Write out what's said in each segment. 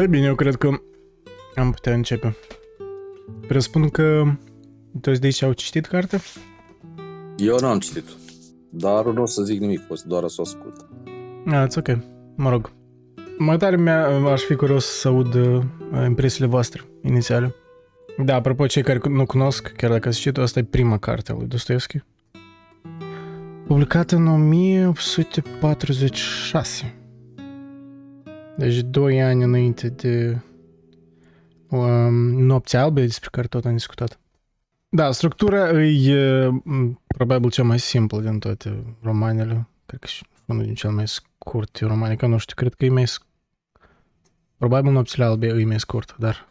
Ei bine, eu cred că am putea începe. Presupun că toți de aici au citit cartea? Eu n-am citit dar nu o să zic nimic, o să doar să o ascult. Ah, it's ok. Mă rog. Mai tare mi-a, aș fi curios să aud uh, impresiile voastre inițiale. Da, apropo, cei care nu cunosc, chiar dacă ați citit, asta e prima carte a lui Dostoevski. Publicată în 1846. Deci doi ani înainte de um, Nopția Albă, despre care tot am discutat. Da, structura e probabil cea mai simplă din toate romanele. Cred că și unul din cel mai scurt romane, că nu știu, cred că e mai Probabil Nopțile Albe e mai scurt, dar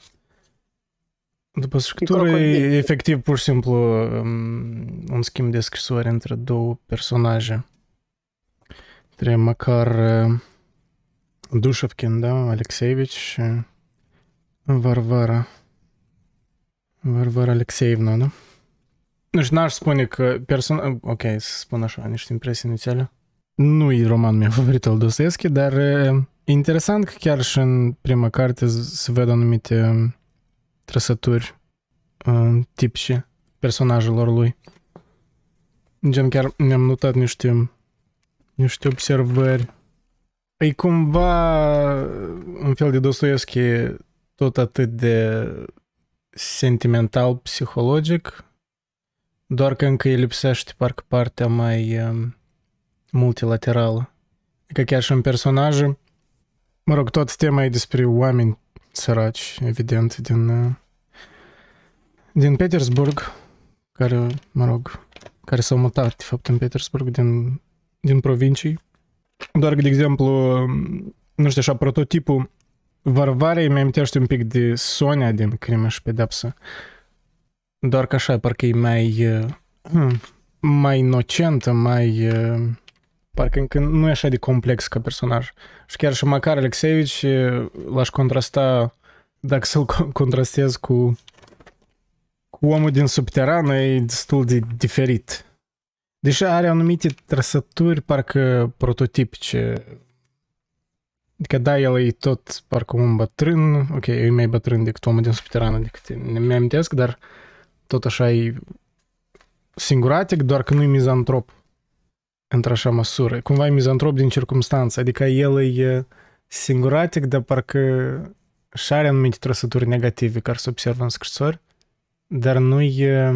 după structură e efectiv pur și simplu um, un schimb de scrisori între două personaje. Între măcar uh, Dușovkin, da, Alexeevici și Varvara. Varvara Alexeevna, da? Nu știu, n-aș spune că persoana... Ok, să spun așa, niște impresii inițiale. Nu e roman meu favorit al Dostoevski, dar e interesant că chiar și în prima carte se văd anumite trăsături tipice personajelor lui. Gen, chiar mi-am notat niște, niște observări. E cumva un fel de Dostoevski tot atât de sentimental, psihologic, doar că încă îi lipsește parcă partea mai um, multilaterală. Adică chiar și în personaje, mă rog, tot tema e despre oameni săraci, evident, din, uh, din Petersburg, care, mă rog, care s-au mutat, de fapt, în Petersburg, din, din provincii. Doar că, de exemplu, nu știu așa, prototipul Varvare îmi amintește un pic de Sonia din Crimă și Pedepsă. Doar că așa, parcă e mai, uh, mai inocentă, mai... Uh, parcă încă nu e așa de complex ca personaj. Și chiar și Macar Alexeevici l-aș contrasta, dacă să-l contrastez cu, cu omul din subterană, e destul de diferit. Deși are anumite trăsături parcă prototipice Adică da, el e tot parcă un bătrân, ok, e mai bătrân decât omul din subterană, decât ne amintesc, dar tot așa e singuratic, doar că nu e mizantrop într-așa măsură. Cumva e mizantrop din circunstanță, adică el e singuratic, dar parcă și are anumite trăsături negative care se observă în scrisori, dar nu e,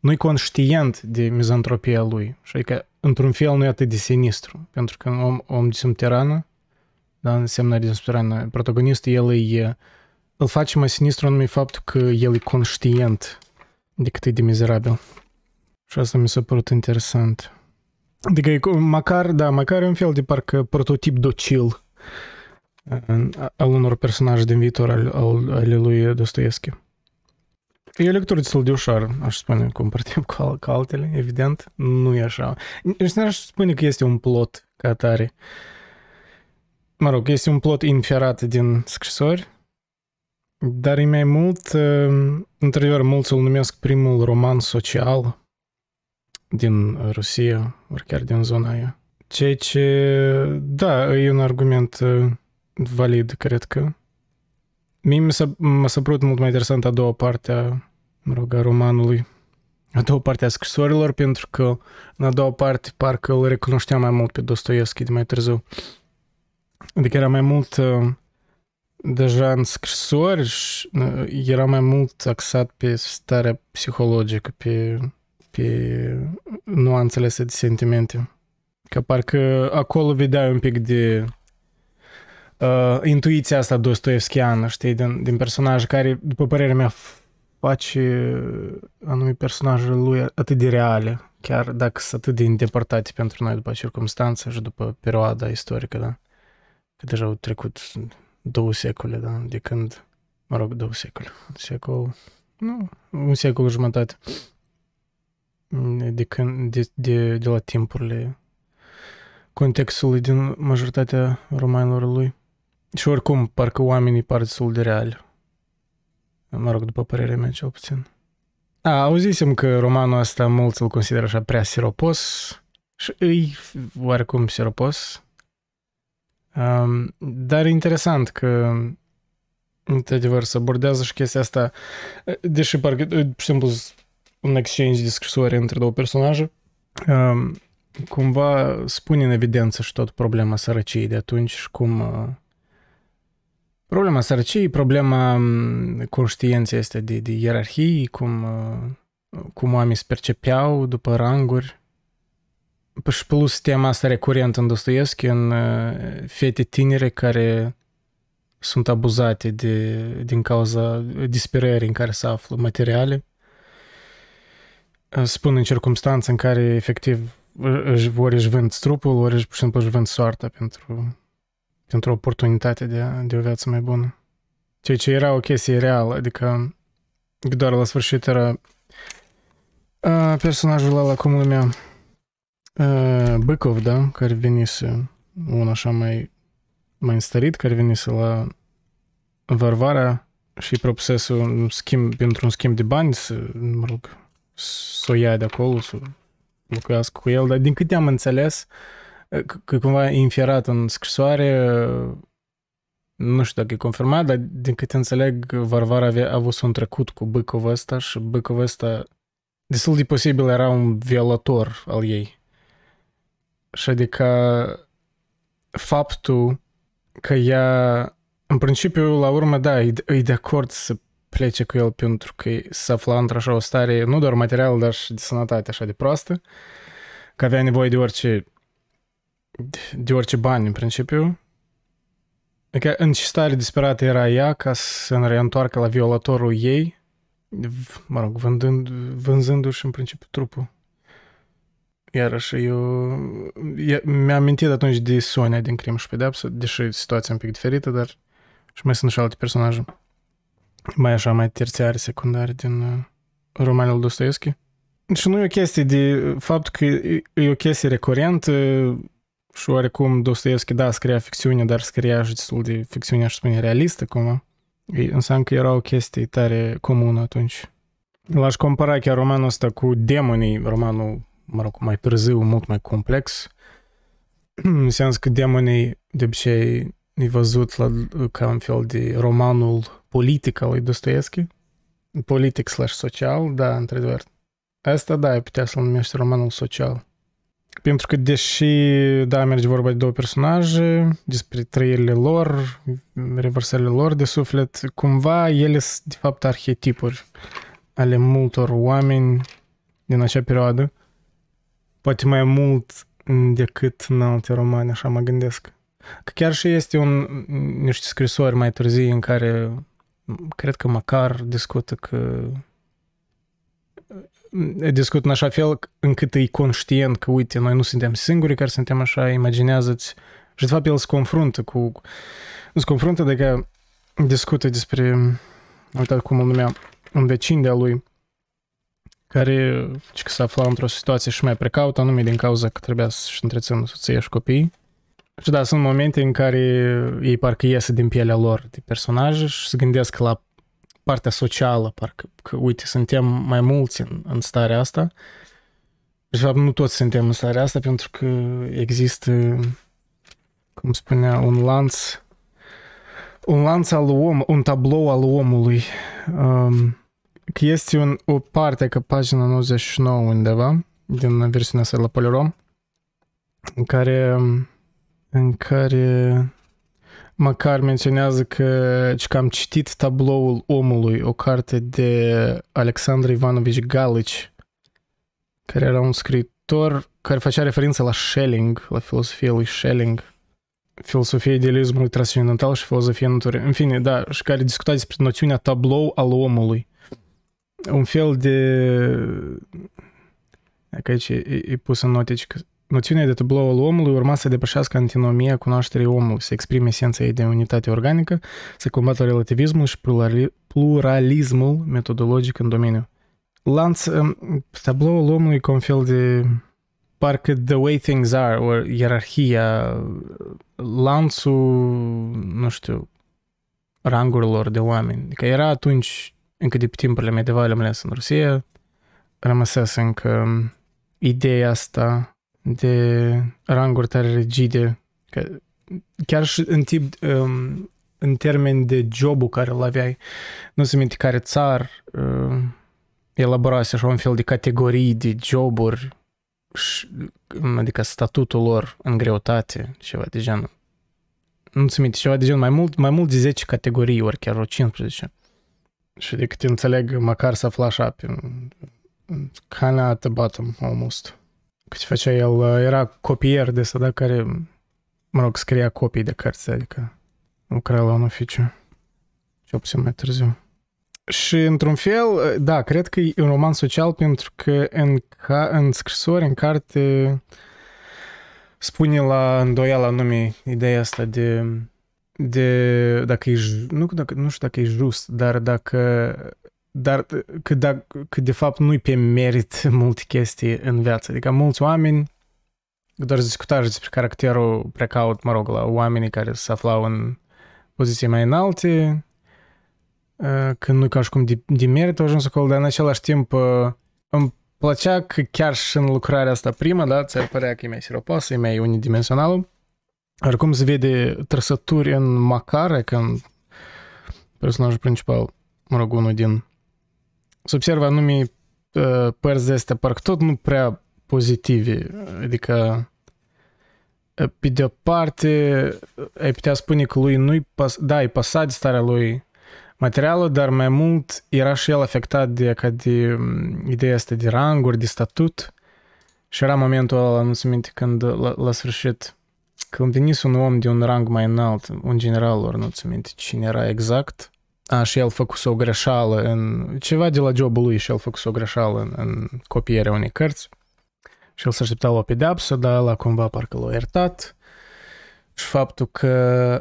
nu e conștient de mizantropia lui. Și adică, într-un fel, nu e atât de sinistru, pentru că un om, om de subterană da, înseamnă din protagonistul, el e, îl face mai sinistru anume faptul că el e conștient de cât e de mizerabil. Și asta mi s-a părut interesant. Adică e, măcar, da, măcar e un fel de parcă prototip docil al unor personaje din viitor al, al, ale lui Dostoevski. E o lectură destul de ușoară, aș spune, comparativ cu, cu altele, evident. Nu e așa. Nici nu aș spune că este un plot ca atare. Uh, mă rog, este un plot inferat din scrisori, dar e mai mult, într-adevăr, mulți îl numesc primul roman social din Rusia, ori chiar din zona aia. Ceea ce, da, e un argument valid, cred că. Mie mi s-a, m-a părut mult mai interesant a doua parte a, mă rog, a romanului, a doua parte a scrisorilor, pentru că în a doua parte parcă îl recunoșteam mai mult pe Dostoevski de mai târziu. Adică era mai mult uh, deja în scrisori și uh, era mai mult axat pe starea psihologică, pe, pe nuanțele astea de sentimente. Că parcă acolo vedea un pic de uh, intuiția asta dostoevskiană, știi, din, din personaj care, după părerea mea, face anumite personajele lui atât de reale, chiar dacă sunt atât de îndepărtate pentru noi după circunstanțe și după perioada istorică, da? că deja au trecut două secole, da, de când, mă rog, două secole, secol, nu, un secol jumătate, de, când, de, de, de la timpurile contextului din majoritatea romanilor lui. Și oricum, parcă oamenii par destul de reali. Mă rog, după părerea mea, cel puțin. A, auzisem că romanul ăsta mulți îl consideră așa prea siropos și îi oarecum siropos, dar e interesant că Într-adevăr, se abordează și chestia asta, deși parcă, de exemplu, un exchange de scrisori între două personaje, um, cumva spune în evidență și tot problema sărăciei de atunci și cum uh, problema sărăciei, problema um, conștiinței este de, de ierarhii, cum, uh, cum oamenii se percepeau după ranguri. Și plus tema asta recurent în Dostoevski, în uh, fete tinere care sunt abuzate de, din cauza disperării în care se află materiale. Spun în circunstanțe în care efectiv ori își vând trupul, ori pur și simplu își vând soarta pentru, pentru oportunitate de, de o viață mai bună. Ceea ce era o chestie reală, adică doar la sfârșit era a, personajul ăla, cum lumea, a, Băcov, da, care venise un așa mai, mai înstărit, care venise la Varvara și propusesul un schimb, pentru un schimb de bani, să, mă rog, să o ia de acolo, să locuiască cu el, dar din câte am înțeles, că cumva e inferat în scrisoare, nu știu dacă e confirmat, dar din câte înțeleg, Varvara avea avut un trecut cu Băcov ăsta și Băcov ăsta destul de posibil era un violator al ei. Și adică faptul că ea, în principiu, la urmă, da, e, e de acord să plece cu el pentru că se afla într-așa o stare, nu doar material, dar și de sănătate așa de proastă, că avea nevoie de orice de orice bani, în principiu. Adică în ce stare disperată era ea ca să ne reîntoarcă la violatorul ei, mă rog, vândând, vânzându-și în principiu trupul. Iarăși, eu mi-am amintit atunci de Sonia din Crim și Pedepsă, deși situația un pic diferită, dar și mai sunt și alte personaje mai așa, mai terțiare, secundare din uh, romanul Dostoevski. Și nu e o chestie de fapt că e o chestie recurentă și oarecum Dostoevski, da, scria ficțiune, dar scria și destul de ficțiune, aș spune, realistă, cumva. Înseamnă că era o chestie tare comună atunci. L-aș compara chiar romanul ăsta cu Demonii, romanul, mă rog, mai târziu, mult mai complex. Înseamnă că Demonii de obicei e văzut la, ca un fel de romanul politic al lui Dostoevski. Politic slash social, da, într-adevăr. Asta, da, putea să-l numești romanul social. Pentru că, deși, da, merge vorba de două personaje, despre trăirile lor, revărsările lor de suflet, cumva ele sunt, de fapt, arhetipuri ale multor oameni din acea perioadă. Poate mai mult decât în alte romane, așa mă gândesc. Că chiar și este un, niște scrisori mai târzii în care cred că măcar discută că discut în așa fel încât e conștient că, uite, noi nu suntem singuri care suntem așa, imaginează-ți și de fapt el se confruntă cu se confruntă de că discută despre uitați cum îl numea un vecin de-a lui care că se afla într-o situație și mai precaută, anume din cauza că trebuia să-și întrețină soția și copiii și da, sunt momente în care ei parcă iese din pielea lor de personaje și se gândesc la partea socială, parcă că, uite, suntem mai mulți în, în starea asta. De fapt, nu toți suntem în starea asta pentru că există, cum spunea, un lanț, un lanț al om, un tablou al omului. Um, că este un, o parte, că pagina 99 undeva, din versiunea asta la Polirom, în care în care măcar menționează că, că am citit tabloul omului, o carte de Alexandru Ivanovici Galici, care era un scriitor care făcea referință la Schelling, la filosofia lui Schelling, filosofia idealismului transcendental și filosofia naturii. În fine, da, și care discuta despre noțiunea tablou al omului. Un fel de... Că aici e, e pus în notici că Noțiunea de tablou al omului urma să depășească antinomia cunoașterii omului, să exprime esența ei de unitate organică, să combată relativismul și pluralismul metodologic în domeniu. Lanț, um, tabloul omului ca un fel de parcă the way things are, ori ierarhia, lanțul, nu știu, rangurilor de oameni. Adică era atunci, încă de pe timpurile medievale, mai ales în Rusia, rămăsese încă ideea asta de ranguri tare rigide. Că chiar și în tip um, în termen de jobul care îl aveai. Nu se minte care țar uh, elaborase așa un fel de categorii de joburi, adică statutul lor în greutate, ceva de genul. Nu se minte, ceva de genul, mai mult, mai mult de 10 categorii, ori chiar o 15. Și de cât înțeleg, măcar să afla așa, pe kind at the bottom, almost. Cât făcea el, era copier de să da, care, mă rog, scria copii de cărți, adică lucra la un oficiu. Cel puțin mai târziu. Și, într-un fel, da, cred că e un roman social pentru că în, ca, în scrisori, în carte, spune la îndoială anume ideea asta de, de dacă e, nu, dacă, nu știu dacă e just, dar dacă dar că, da, că de fapt nu-i pe merit multe chestii în viață. Adică mulți oameni, doar discuta despre caracterul precaut, mă rog, la oamenii care se aflau în poziții mai înalte, că nu ca și cum de, de merit au ajuns acolo, dar în același timp îmi plăcea că chiar și în lucrarea asta prima, da, ți-ar părea că e mai siropoasă, e mai unidimensională, oricum se vede trăsături în Macare, când personajul principal, mă rog, unul din se observă anume părți de astea, parcă tot nu prea pozitive, adică pe de o parte ai putea spune că lui nu-i pas, da, e pasat de starea lui materială, dar mai mult era și el afectat de, ca de ideea asta de ranguri, de statut. Și era momentul ăla, nu se minte, când la, la sfârșit când venise un om de un rang mai înalt, un general, ori nu se minte cine era exact, a, și el făcuse o greșeală în... Ceva de la jobul lui și el făcuse o greșeală în, în copierea unei cărți. Și el se aștepta la o pedeapsă, dar la cumva parcă l-a iertat. Și faptul că,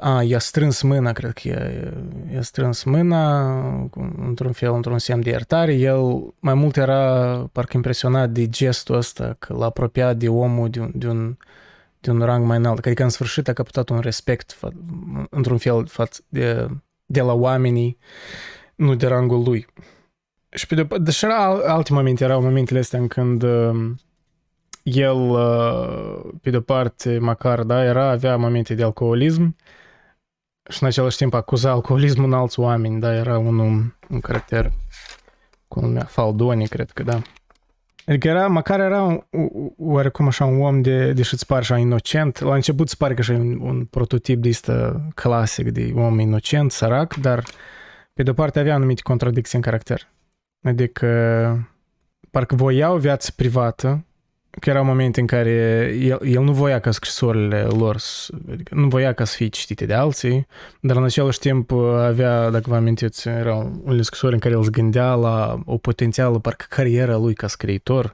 a, i-a strâns mâna, cred că i-a, i-a strâns mâna, într-un fel, într-un semn de iertare, el mai mult era parcă impresionat de gestul ăsta, că l-a apropiat de omul de un, de un, de un rang mai înalt, adică în sfârșit a captat un respect, într-un fel, față de, de la oamenii, nu de rangul lui. Și pe de deși era alte momente, erau momentele astea în când uh, el, uh, pe de parte, măcar, da, era, avea momente de alcoolism și în același timp acuza alcoolismul în alți oameni, da, era unul, un caracter, cum numea, Faldoni, cred că, da. Adică era, măcar era un, oarecum așa un om de, de și-ți pare așa inocent. La început îți pare că așa e un, un prototip de istă clasic de om inocent, sărac, dar pe de-o parte avea anumite contradicții în caracter. Adică parcă voia o viață privată, că erau momente în care el, el nu voia ca scrisorile lor, adică nu voia ca să fie citite de alții, dar în același timp avea, dacă vă amintiți, erau unele scrisori în care el se gândea la o potențială, parcă carieră lui ca scriitor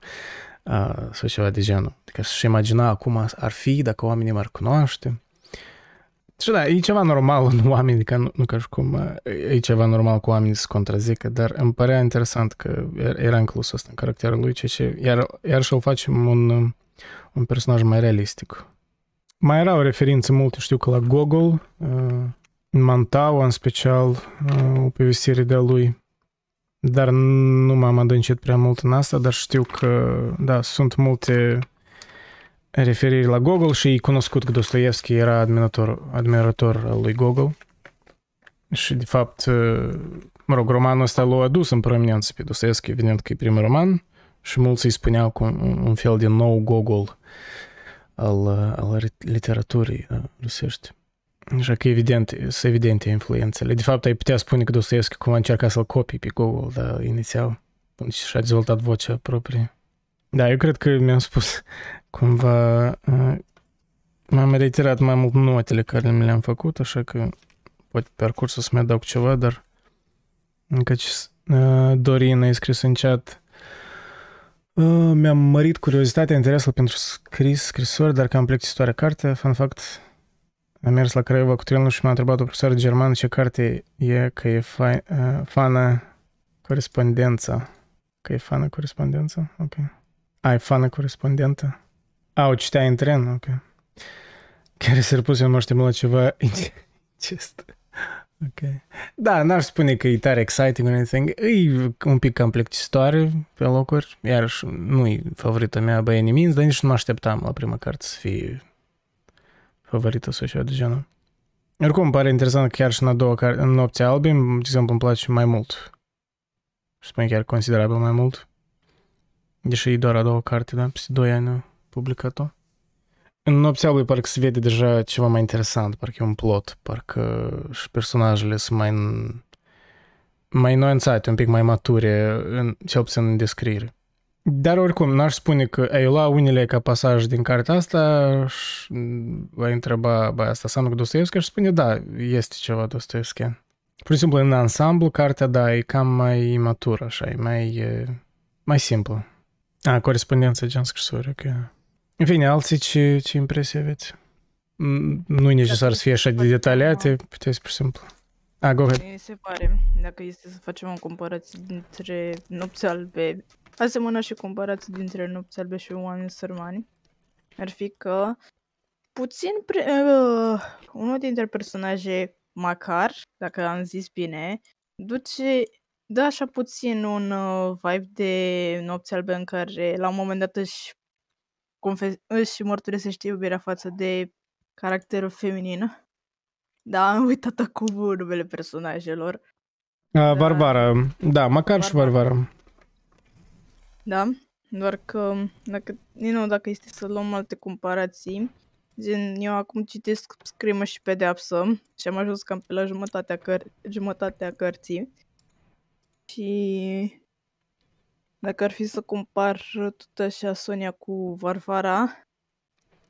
sau ceva de genul. Adică să-și imagina cum ar fi dacă oamenii m-ar cunoaște. Și da, e ceva normal în oameni, adică nu, nu ca și cum e ceva normal cu oamenii să contrazică, dar îmi părea interesant că era inclus asta în caracterul lui, ceea ce iar, iar și-l facem un, un personaj mai realistic. Mai erau referințe multe, știu că la Gogol, în Mantaua în special, o povestire de-a lui, dar nu m-am adâncit prea mult în asta, dar știu că, da, sunt multe referiri la Gogol și e cunoscut că Dostoevski era admirator, admirator al lui Gogol. Și, de fapt, mă rog, romanul ăsta l-a adus în prominență pe Dostoevski, evident că e primul roman, și mulți îi spuneau cu un, un fel de nou Gogol al, al literaturii rusești. Așa că evident, sunt evidente influențele. De fapt, ai putea spune că Dostoevski cumva încerca să-l copii pe Gogol, dar inițial, până și-a dezvoltat vocea proprie. Da, eu cred că mi-am spus cumva m-am reiterat mai mult notele care mi le-am făcut, așa că poate pe parcurs o să mai adaug ceva, dar căci Dorina a scris în chat mi-am mărit curiozitatea, interesul pentru scris, scrisori, dar cam plictisitoare carte. Fun fact, am mers la Craiova cu trenul și m-a întrebat o profesoară german ce carte e, că e fa, uh, fană corespondența. Că e fană corespondența? Ok. Ai fană corespondentă? A, o citea în tren? Ok. Chiar se răpuse, nu știu, la ceva incest. Ok. Da, n-aș spune că e tare exciting or anything. E un pic cam plictisitoare pe locuri. Iarăși nu e favorita mea by any means, dar nici nu mă așteptam la prima carte să fie favorită sau ceva de genul. Oricum, îmi pare interesant că chiar și în a doua, în Nopții Albi, de exemplu, îmi place mai mult. Și spune chiar considerabil mai mult. Deși e doar a doua carte, da? Peste 2 ani a publicat-o. În Nopții Albi parcă se vede deja ceva mai interesant, parcă e un plot, parcă și personajele sunt mai, mai nuanțate, un pic mai mature, în, cel puțin în descriere. Dar oricum, n-aș spune că ai lua unele ca pasaj din cartea asta și va întreba, bă, asta înseamnă cu Dostoevski și spune, da, este ceva Dostoevski. Pur și simplu, în ansamblu, cartea, da, e cam mai matură, așa, e mai, e, mai simplă. A, corespondență gen scrisori, ok. În fine, alții ce, ce impresie aveți? Nu e necesar să fie așa de detaliate, puteți pur și simplu. A, go ahead. Mi se pare, dacă este să facem o comparație dintre nopți albe, asemănă și comparație dintre nopți albe și oameni sărmani, ar fi că puțin pre, uh, unul dintre personaje Macar, dacă am zis bine, duce, dă așa puțin un uh, vibe de nopți albe în care la un moment dat își, confes- își mărturisește iubirea față de caracterul feminin. Da, am uitat acum numele personajelor. Uh, Barbara, da, Macar și Barbara. Da, doar că dacă, you know, dacă este să luăm alte comparații, Gen, eu acum citesc scrimă și pedeapsă și am ajuns cam pe la jumătatea, căr- jumătatea cărții. Și dacă ar fi să compar tot așa Sonia cu Varvara,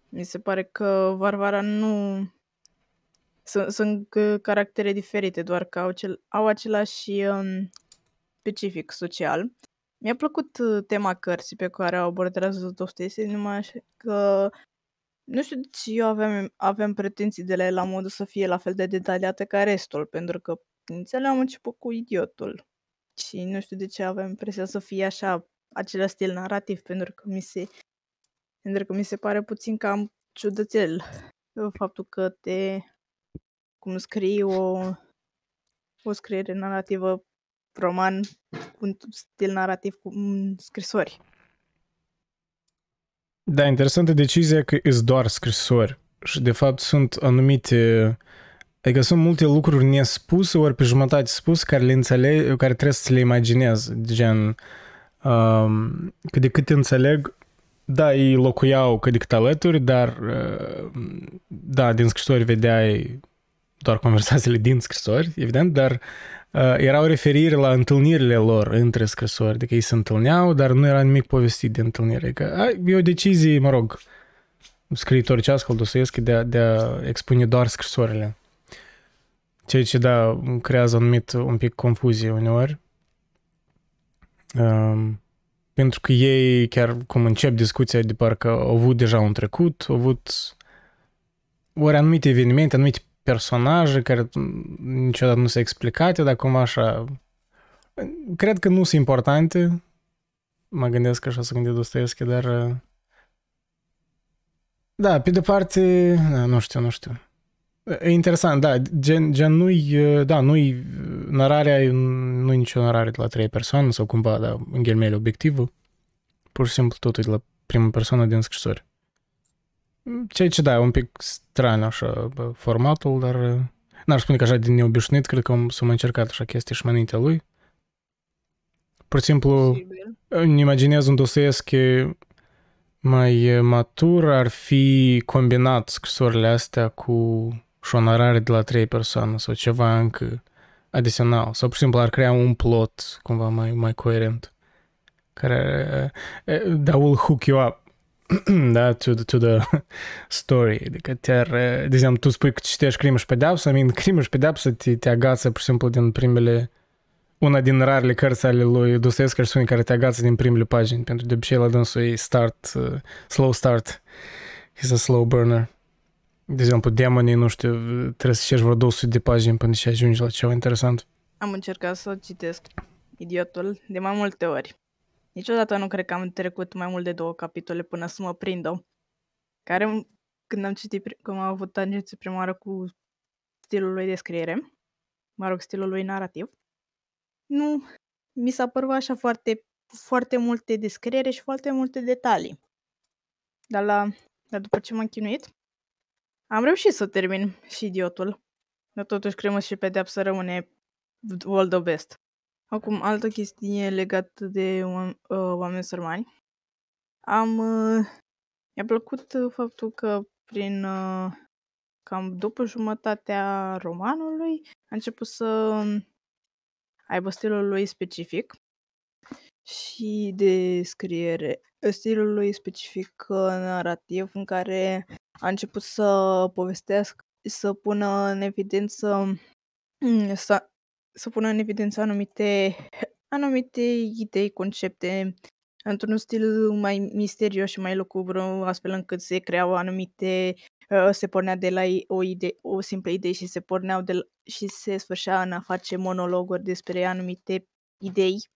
mi se pare că Varvara nu... Sunt, sunt caractere diferite, doar că au, cel, au același um, specific social. Mi-a plăcut uh, tema cărții pe care o abordează Dostoevski, numai că nu știu de ce eu aveam, aveam pretenții de la el la modul să fie la fel de detaliate ca restul, pentru că inițial am început cu idiotul și nu știu de ce aveam impresia să fie așa, același stil narrativ, pentru că mi se, pentru că mi se pare puțin cam ciudățel faptul că te, cum scrii o, o scriere narrativă roman cu un stil narrativ cu scrisori. Da, interesantă decizia că îți doar scrisori și de fapt sunt anumite Adică sunt multe lucruri nespuse, ori pe jumătate spuse, care le înțeleg, care trebuie să le imaginez, gen, um, că de cât înțeleg, da, ei locuiau cât de cât alături, dar, uh, da, din scrisori vedeai doar conversațiile din scrisori, evident, dar uh, erau referiri la întâlnirile lor între scrisori, adică ei se întâlneau, dar nu era nimic povestit de întâlnire. Adică, e o decizie, mă rog, scriitoricească al Dostoevski de a, de a expune doar scrisorile. Ceea ce, da, creează anumit un pic confuzie uneori. Um, pentru că ei, chiar cum încep discuția, de parcă au avut deja un trecut, au avut ori anumite evenimente, anumite personaje care niciodată nu s-au explicate, dar cumva așa... Cred că nu sunt importante. Mă gândesc așa să gândesc Dostoevski, dar... Da, pe de parte, da, nu știu, nu știu. E interesant, da, gen, gen nu-i, da, nu-i, nararea, nu-i nicio narare de la trei persoane sau cumva, da, în ghelmele obiectivul. Pur și simplu totul de la prima persoană din scrisori. Ceea ce da, e un pic straniu așa formatul, dar n-aș spune că așa din neobișnuit, cred că s-a mai încercat așa chestii și înaintea lui. Pur și simplu, îmi imaginez un Dostoevski mai matur ar fi combinat scrisorile astea cu și o narare de la trei persoane sau ceva încă adițional. Sau pur și simplu ar crea un plot cumva mai, mai coerent care that will hook you up da, to the, to the story. Adică te-ar, de exemplu, tu spui că citești Crimă și Pedeapsă, I mean, Crimă și Pedeapsă te, te agață, pur și simplu, din primele una din rarele cărți ale lui Dostoevski spune care te agață din primele pagini, pentru de obicei la dânsul e start, uh, slow start. He's a slow burner. De exemplu, demonii, nu știu, trebuie să citești vreo 200 de pagini până și ajungi la ceva interesant. Am încercat să citesc Idiotul de mai multe ori. Niciodată nu cred că am trecut mai mult de două capitole până să mă prindă. Care, când am citit, când am avut tangențe prima oară cu stilul lui de scriere, mă rog, stilul lui narrativ, nu, mi s-a părut așa foarte, foarte multe descriere și foarte multe detalii. Dar, la, dar după ce m-am chinuit, am reușit să termin și idiotul. dar totuși cremă și pedeapsă rămâne all the best. Acum, altă chestie legată de uh, oameni sărmani. Am... Uh, mi-a plăcut faptul că prin uh, cam după jumătatea romanului a început să aibă stilul lui specific și de scriere, stilul lui specific narrativ în care a început să povestească, să pună în evidență mm, să, să pună în evidență anumite, anumite idei, concepte într-un stil mai misterios și mai lucubru, astfel încât se creau anumite uh, se pornea de la o, idee, o simplă idee și se porneau de la, și se sfârșea în a face monologuri despre anumite idei,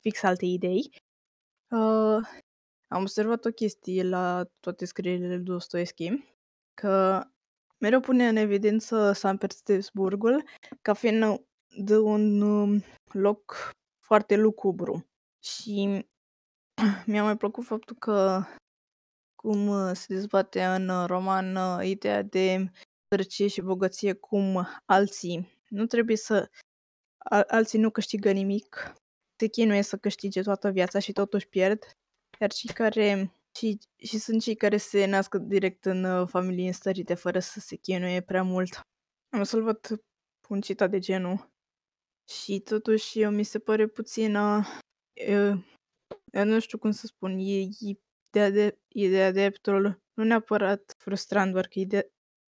fix alte idei. Uh, am observat o chestie la toate scrierile lui Dostoevski, că mereu pune în evidență San Petersburgul ca fiind de un um, loc foarte lucubru. Și mi-a mai plăcut faptul că cum uh, se dezbate în uh, roman uh, ideea de sărăcie și bogăție, cum alții nu trebuie să... alții nu câștigă nimic, se chinuie să câștige toată viața și totuși pierd, iar cei care și, și sunt cei care se nasc direct în familii înstărite fără să se chinuie prea mult. Am să-l văd un citat de genul. Și totuși eu mi se pare puțin uh, eu nu știu cum să spun, e, ideea, de, ideea dreptul nu neapărat frustrant, doar că ideea,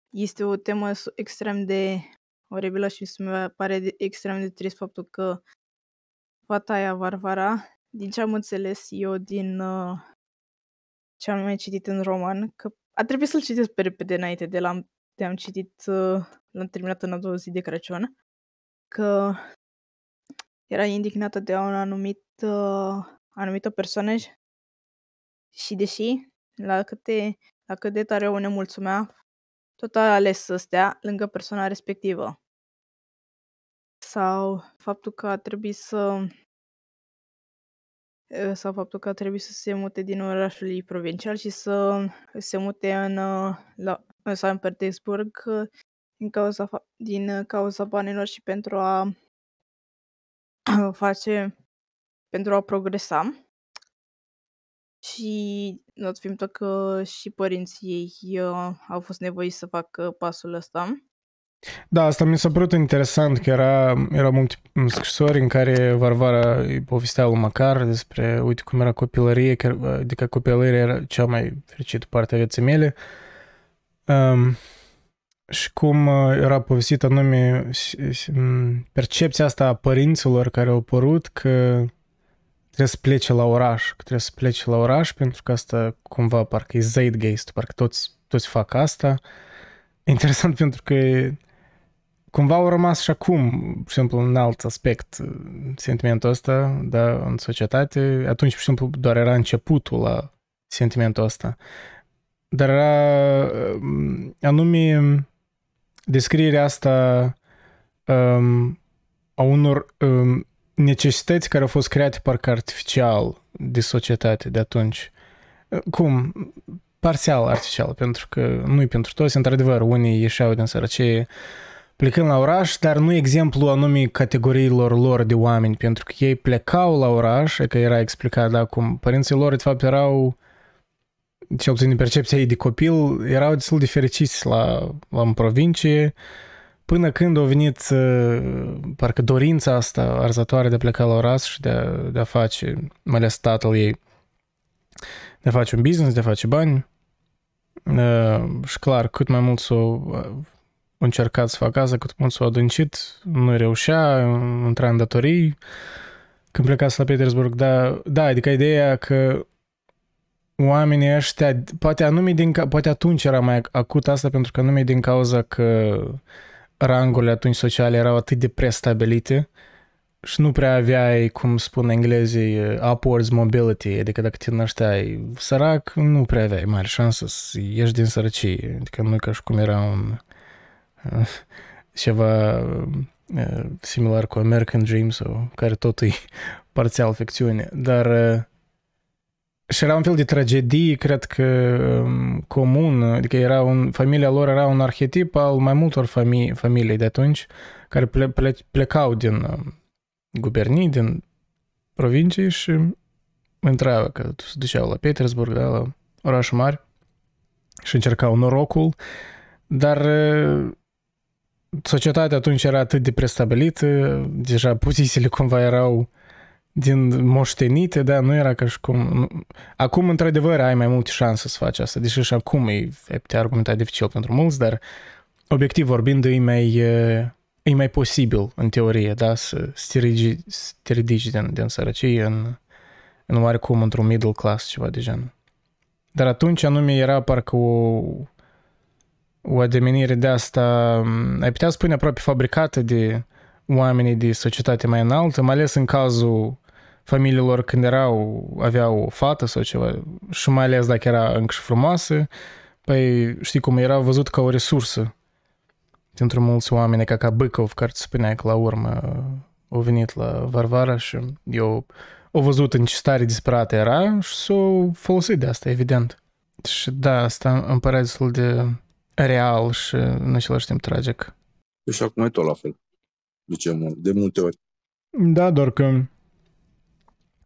este o temă extrem de oribilă și mi pare de, extrem de trist faptul că fata aia, Varvara, din ce am înțeles eu din uh, ce am mai citit în roman, că a trebuit să-l citesc pe repede înainte de l-am, de am citit, uh, l-am terminat în a doua zi de Crăciun, că era indignată de un anumit uh, anumită persoană și deși la câte, la cât de tare o nemulțumea, tot a ales să stea lângă persoana respectivă. Sau faptul că a trebuit să sau faptul că a trebuit să se mute din orașul ei provincial și să se mute în, la, în San Petersburg din cauza, din cauza banilor și pentru a face pentru a progresa. Și dat fiind că și părinții ei uh, au fost nevoiți să facă pasul ăsta. Da, asta mi s-a părut interesant, că era, erau multe scrisori în care Varvara îi povestea lui Macar despre, uite cum era copilărie, că, adică copilăria era cea mai fericită parte a vieții mele. Um, și cum uh, era povestit anume percepția asta a părinților care au părut că trebuie să plece la oraș, că trebuie să plece la oraș pentru că asta cumva parcă e zeitgeist, parcă toți, toți fac asta. Interesant pentru că cumva au rămas și acum, pur și simplu, un alt aspect sentimentul ăsta, da, în societate. Atunci, pur și simplu, doar era începutul la sentimentul ăsta. Dar era anume descrierea asta um, a unor um, necesități care au fost create parcă artificial de societate de atunci. Cum? Parțial artificial, pentru că nu-i pentru toți, într-adevăr, unii ieșeau din sărăcie plecând la oraș, dar nu exemplu anume categoriilor lor de oameni, pentru că ei plecau la oraș, că era explicat, da, cum părinții lor, de fapt, erau cel puțin în percepția ei de copil, erau destul de fericiți la, la în provincie, până când a venit uh, parcă dorința asta arzătoare de a pleca la oraș și de a, de a face, mai ales tatăl ei, de a face un business, de a face bani. Uh, și clar, cât mai mult s-o a încercat să facă asta, cât mai mult s-a adâncit, nu reușea, intra în datorii, când plecați la Petersburg, da, da, adică ideea că oamenii ăștia, poate anume din, poate atunci era mai acut asta pentru că anume din cauza că rangurile atunci sociale erau atât de prestabilite și nu prea aveai, cum spun englezii, upwards mobility, adică dacă te nășteai sărac, nu prea aveai mari șanse să ieși din sărăcie, adică nu ca și cum era un ceva similar cu American Dream sau care tot e parțial ficțiune, dar Și era un fel de tragedie, cred că um, comun, adică era un, familia lor era un arhetip al mai multor familii, familii de atunci, care ple, ple, plecau din um, gubernii, din provincii și intrau, că se duceau la Petersburg, da, la oraș mari și încercau norocul, dar uh, societatea atunci era atât de prestabilită, deja pozițiile cumva erau din moștenite, da, nu era ca și cum... Acum, într-adevăr, ai mai multe șanse să faci asta, deși și acum e, e putea argumenta dificil pentru mulți, dar obiectiv vorbind, e mai, e mai posibil, în teorie, da, să, să te ridici din, din sărăcie în, în oarecum într-un middle class, ceva de genul. Dar atunci anume era parcă o, o ademenire de asta, ai putea spune aproape fabricată de oamenii de societate mai înaltă, mai ales în cazul familiilor când erau, aveau o fată sau ceva, și mai ales dacă era încă și frumoasă, păi știi cum era văzut ca o resursă pentru mulți oameni, ca ca Băcov, care îți spunea că la urmă a venit la Varvara și eu o văzut în ce stare disperată era și s-o folosit de asta, evident. Și da, asta îmi pare destul de real și în același timp tragic. Și acum e tot la fel. Zicem, de multe ori. Da, doar că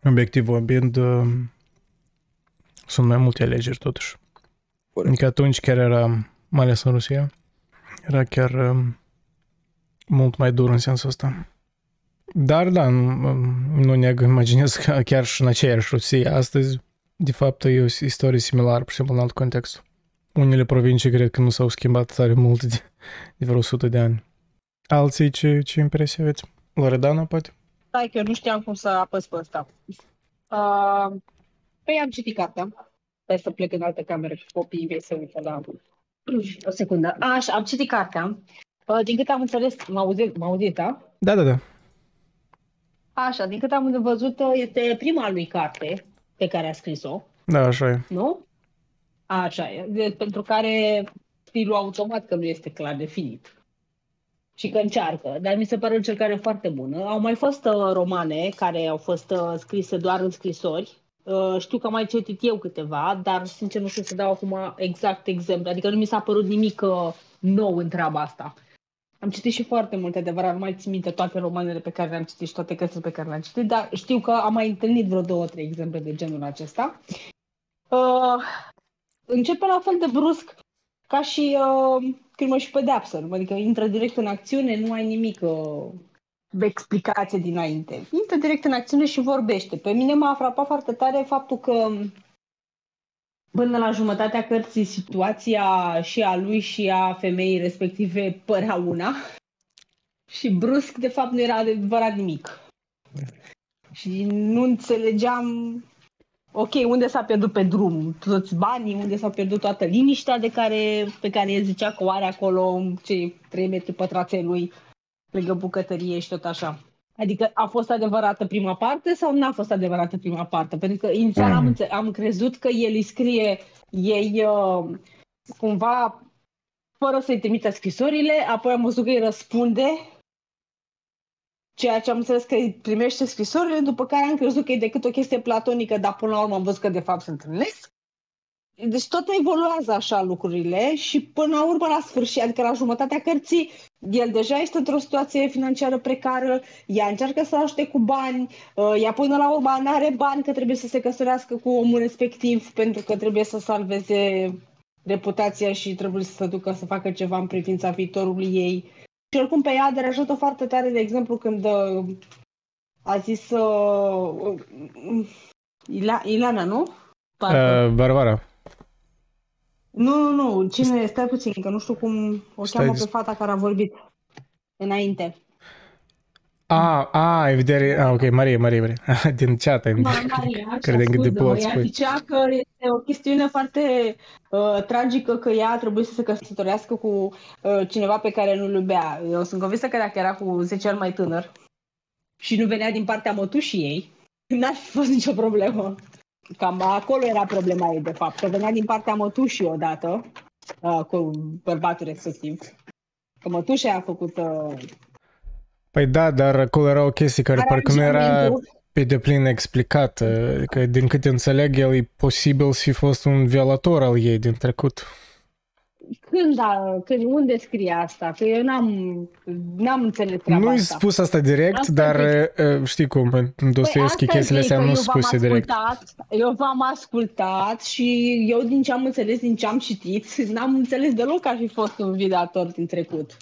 obiectiv vorbind sunt mai multe alegeri totuși. Corect. Adică atunci chiar era, mai ales în Rusia, era chiar mult mai dur în sensul ăsta. Dar da, nu, nu ne imaginez că chiar și în aceeași Rusie astăzi, de fapt, e o istorie similară, pur și simplu în alt context. Unele provincii cred că nu s-au schimbat tare mult de, de vreo 100 de ani. Alții ce, ce impresie aveți? Loredana, poate? Stai că eu nu știam cum să apăs pe ăsta. Uh, păi am citit cartea. Stai să plec în altă cameră cu copiii mei să uită la... O secundă. Așa, am citit cartea. Uh, din câte am înțeles, mă auzit, mă auzit, da? Da, da, da. Așa, din câte am văzut, este prima lui carte pe care a scris-o. Da, așa e. Nu? Așa e. De, pentru care stilul automat că nu este clar definit și că încearcă, dar mi se pare o încercare foarte bună. Au mai fost uh, romane care au fost uh, scrise doar în scrisori. Uh, știu că am mai citit eu câteva, dar sincer nu știu să dau acum exact exemplu. Adică nu mi s-a părut nimic uh, nou în treaba asta. Am citit și foarte multe, adevărat, nu mai țin minte toate romanele pe care le-am citit și toate cărțile pe care le-am citit, dar știu că am mai întâlnit vreo două, trei exemple de genul acesta. Uh, începe la fel de brusc ca și uh, crimă și pedeapsă. Adică intră direct în acțiune, nu ai nimic uh, de explicație dinainte. Intră direct în acțiune și vorbește. Pe mine m-a frapat foarte tare faptul că până la jumătatea cărții situația și a lui și a femeii respective părea una și brusc de fapt nu era adevărat nimic. Și nu înțelegeam ok, unde s-a pierdut pe drum toți banii, unde s-a pierdut toată liniștea de care, pe care el zicea că o are acolo, cei 3 metri pătraței lui, lângă bucătărie și tot așa. Adică a fost adevărată prima parte sau nu a fost adevărată prima parte? Pentru că inițial am, mm. am crezut că el îi scrie ei uh, cumva fără să-i trimită scrisorile, apoi am văzut că îi răspunde Ceea ce am înțeles că îi primește scrisorile, după care am crezut că e decât o chestie platonică, dar până la urmă am văzut că de fapt se întâlnesc. Deci tot evoluează așa lucrurile și până la urmă la sfârșit, adică la jumătatea cărții, el deja este într-o situație financiară precară, ea încearcă să ajute cu bani, uh, ea până la urmă nu are bani că trebuie să se căsătorească cu omul respectiv pentru că trebuie să salveze reputația și trebuie să se ducă să facă ceva în privința viitorului ei. Și oricum pe ea deranjat-o foarte tare, de exemplu, când uh, a zis uh, Ila, Ilana, nu? Uh, Barbara. Nu, nu, nu. Cine? Stai puțin, că nu știu cum o Stai cheamă pe fata care a vorbit înainte. A, a, e vedere, a, ok, Maria, Maria, Maria, din chat, am Maria, Credem că de pot Ea zicea că este o chestiune foarte uh, tragică că ea trebuie să se căsătorească cu uh, cineva pe care nu-l iubea. Eu sunt convinsă că dacă era cu 10 ani mai tânăr și nu venea din partea mătușii ei, n-ar fi fost nicio problemă. Cam acolo era problema ei, de fapt, că venea din partea mătușii odată uh, cu bărbatul respectiv. Că mătușa a făcut uh, Păi da, dar acolo era o chestie care parcă nu era... pe deplin explicată. Adică, din câte înțeleg, el e posibil să fi fost un violator al ei din trecut. Când, a, când, unde scrie asta? Că eu n-am, n-am înțeles treaba Nu-i asta. spus asta direct, Asta dar zic. uh, știi cum, în Dostoevski Păi asta chestiile zic, astea că nu eu sunt v-am spuse direct. ascultat, Eu v-am ascultat și eu din ce am înțeles, din ce am citit, n-am înțeles deloc că ar fi fost un videator din trecut.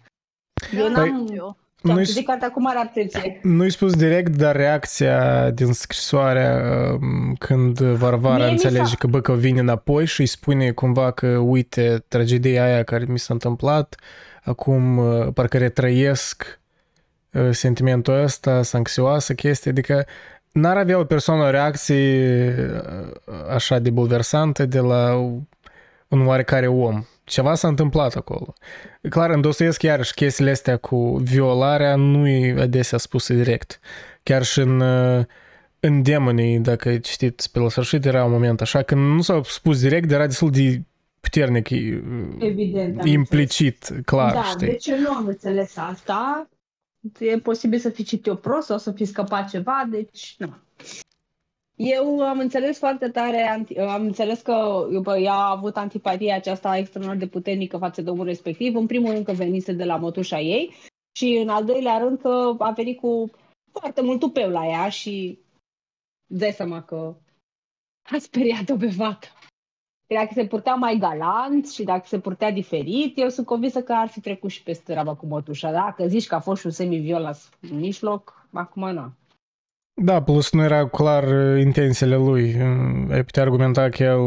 Eu Da, n-am... eu. Ți-am Nu-i citit cartea cu mare atenție. Nu-i spus direct, dar reacția din scrisoarea um, când Varvara Mie mi înțelege s-a- că Băcău vine înapoi și îi spune cumva că uite, tragedia aia care mi s-a întâmplat, acum uh, parcă retrăiesc uh, sentimentul ăsta, să anxioasă chestie, adică n-ar avea o persoană o reacție uh, așa de bulversantă de la un oarecare om. Ceva s-a întâmplat acolo. Clar, în Dostoevski, iarăși, chestiile astea cu violarea nu e adesea spuse direct. Chiar și în, uh, în Demonii, dacă citiți pe la sfârșit, era un moment așa, când nu s-au spus direct, dar era destul de puternic, uh, Evident. am implicit, clar, da, știi? deci eu nu am înțeles asta. E posibil să fi citit o prost sau să fi scăpat ceva, deci nu. Eu am înțeles foarte tare, anti- am înțeles că bă, ea a avut antipatia aceasta extraordinar de puternică față de omul respectiv. În primul rând că venise de la mătușa ei și în al doilea rând că a venit cu foarte mult tupeu la ea și îți dai seama că a speriat-o pe fată. Dacă se purtea mai galant și dacă se purtea diferit, eu sunt convinsă că ar fi trecut și peste treaba cu mătușa. Dacă zici că a fost și un semi-violas în mijloc, acum nu. Da, plus nu era clar uh, intențiile lui. Uh, Ai putea argumenta că el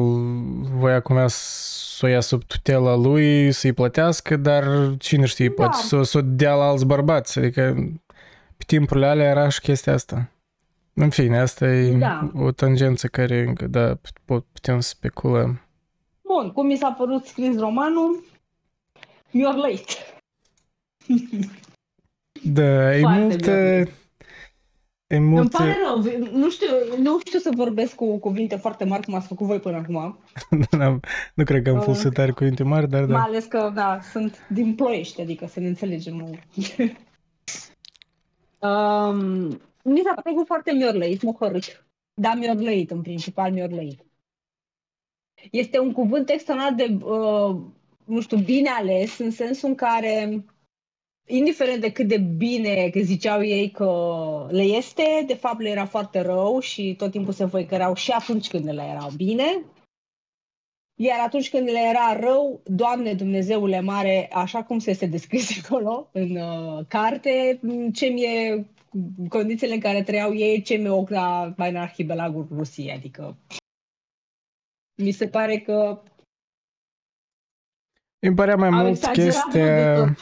voia cumva să o ia sub tutela lui, să-i plătească, dar cine știe, Da. poate să, să o dea la alți bărbați. Adică pe timpurile alea era și chestia asta. În fine, asta e Da. o tangență care încă, da, pot, putem să speculăm. Bun, cum mi s-a părut scris romanul? You're late. Da, e Foarte multă... bine. E Îmi multe... pare rău, nu știu, nu știu să vorbesc cu cuvinte foarte mari cum ați făcut voi până acum. N-am- nu cred că am fost Uh, să tare cuvinte mari, dar Mai da. ales că, da, sunt din ploiești, adică să ne înțelegem. um, mi s-a părut foarte miorlăit, mohorât. Da, miorlăit, în principal miorlăit. Este un cuvânt extraordinar de, uh, nu știu, bine ales, în sensul în care, indiferent de cât de bine că ziceau ei că le este, de fapt le era foarte rău și tot timpul se văicăreau și atunci când le erau bine, iar atunci când le era rău, Doamne Dumnezeule mare, așa cum se este descris acolo în uh, carte, m, ce mi-e condițiile în care trăiau ei, ce mi-e ochi la mai în arhipelagul Rusiei, adică mi se pare că Îmi părea mai au mult exagerat chestia...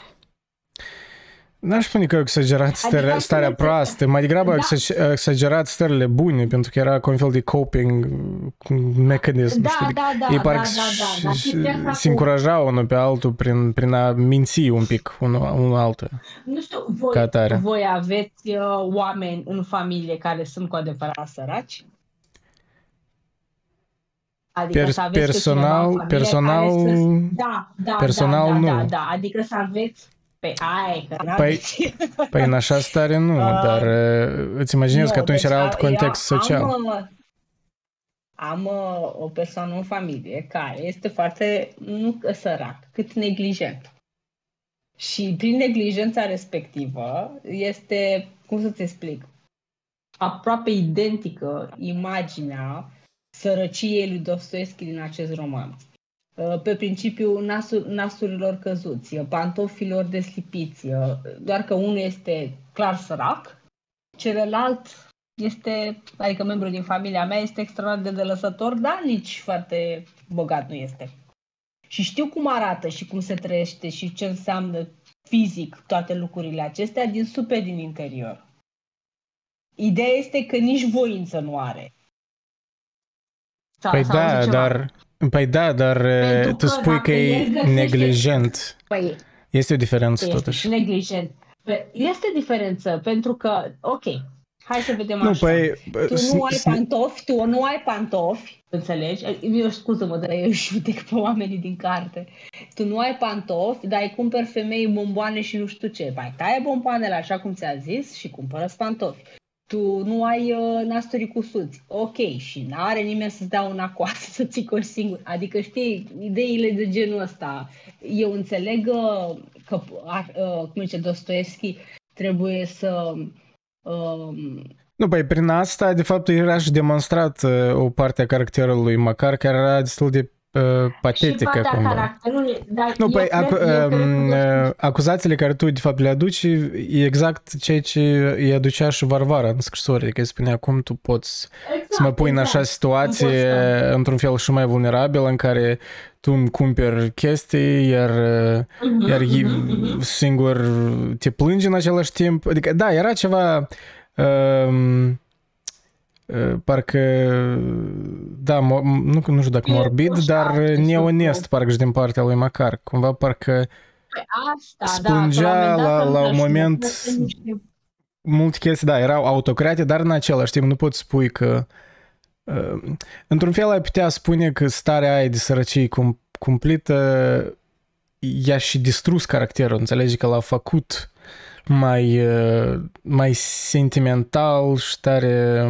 mult de tot. N-aș spune că au exagerat starea, Adică starea să ne- proastă, mai degrabă au Da. exag- au exagerat stările bune, pentru că era ca un fel de coping mecanism, Da, știi? da, da, Ei da, parcă da, da, dar chestia asta se cu- încurajau unul pe altul prin, prin a minți un pic unul, unul altul. Nu știu, voi, Ca atare. voi aveți uh, oameni în familie care sunt cu adevărat săraci? Adică Per- să aveți pe personal- cineva în familie personal- care să... Da, da, personal da, da, nu. da, da, adică să aveți pe ai, că Păi, n-aveți. Păi în așa stare nu, Uh, dar uh, îți imaginezi că Nu, atunci deci era alt a- context eu social. Am, uh, am uh, o persoană în familie care este foarte, nu că sărac, cât neglijent. Și prin neglijența respectivă este, cum să-ți explic, aproape identică imaginea sărăciei lui Dostoevski din acest roman. Uh, Pe principiul nasul, nasurilor căzuți, uh, pantofilor deslipiți, uh, doar că unul este clar sărac, celălalt este, adică membru din familia mea, este extraordinar de delăsător, dar nici foarte bogat nu este. Și știu cum arată și cum se trăiește și ce înseamnă fizic toate lucrurile acestea din super din interior. Ideea este că nici voință nu are. Sau- Păi sau da, altceva. dar Păi da, dar Pentru tu că spui dacă că e el găsește- neglijent. Păi, Este o diferență este totuși. și neglijent. Pe- Este diferență, pentru că, ok, hai să vedem Nu, așa. păi... tu s- nu ai s- pantofi, tu nu ai pantofi, înțelegi? Eu scuză-mă, dar eu judec pe oamenii din carte. Tu nu ai pantofi, dar îi cumperi femei bomboane și nu știu ce. Mai taie bomboanele așa cum ți-a zis și cumpără pantofi. Tu nu ai uh, nasturi cusuți. Ok, și nu are nimeni să-ți dea una coasă să ții coși singur. Adică, știi, ideile de genul ăsta. Eu înțeleg uh, că, uh, cum zice Dostoevski, trebuie să... Uh, nu, păi prin asta, de fapt, era și demonstrat uh, o parte a caracterului Macar, care era destul de uh, patetică și cumva. Nu, păi ac- uh, acuzațiile care tu de fapt le aduci e exact ceea ce îi aducea și Varvara în scrisori, adică îi spunea cum tu poți exact, să mă pui exact. în așa situație într-un fel și mai vulnerabil în care tu îmi cumperi chestii, iar, uh-huh, iar uh-huh, singur te plângi în același timp. Adică, da, era ceva uh, parcă, da, nu, nu știu dacă morbid, dar neonest, parcă și din partea lui Macar. Cumva parcă păi Asta, splângea da, la, la un moment multe chestii, da, erau autocrate, dar în același timp nu poți spui că uh, într-un fel ai putea spune că starea aia de sărăcie cum, cumplită i-a și distrus caracterul, înțelegi că l-a făcut mai, uh, mai sentimental și tare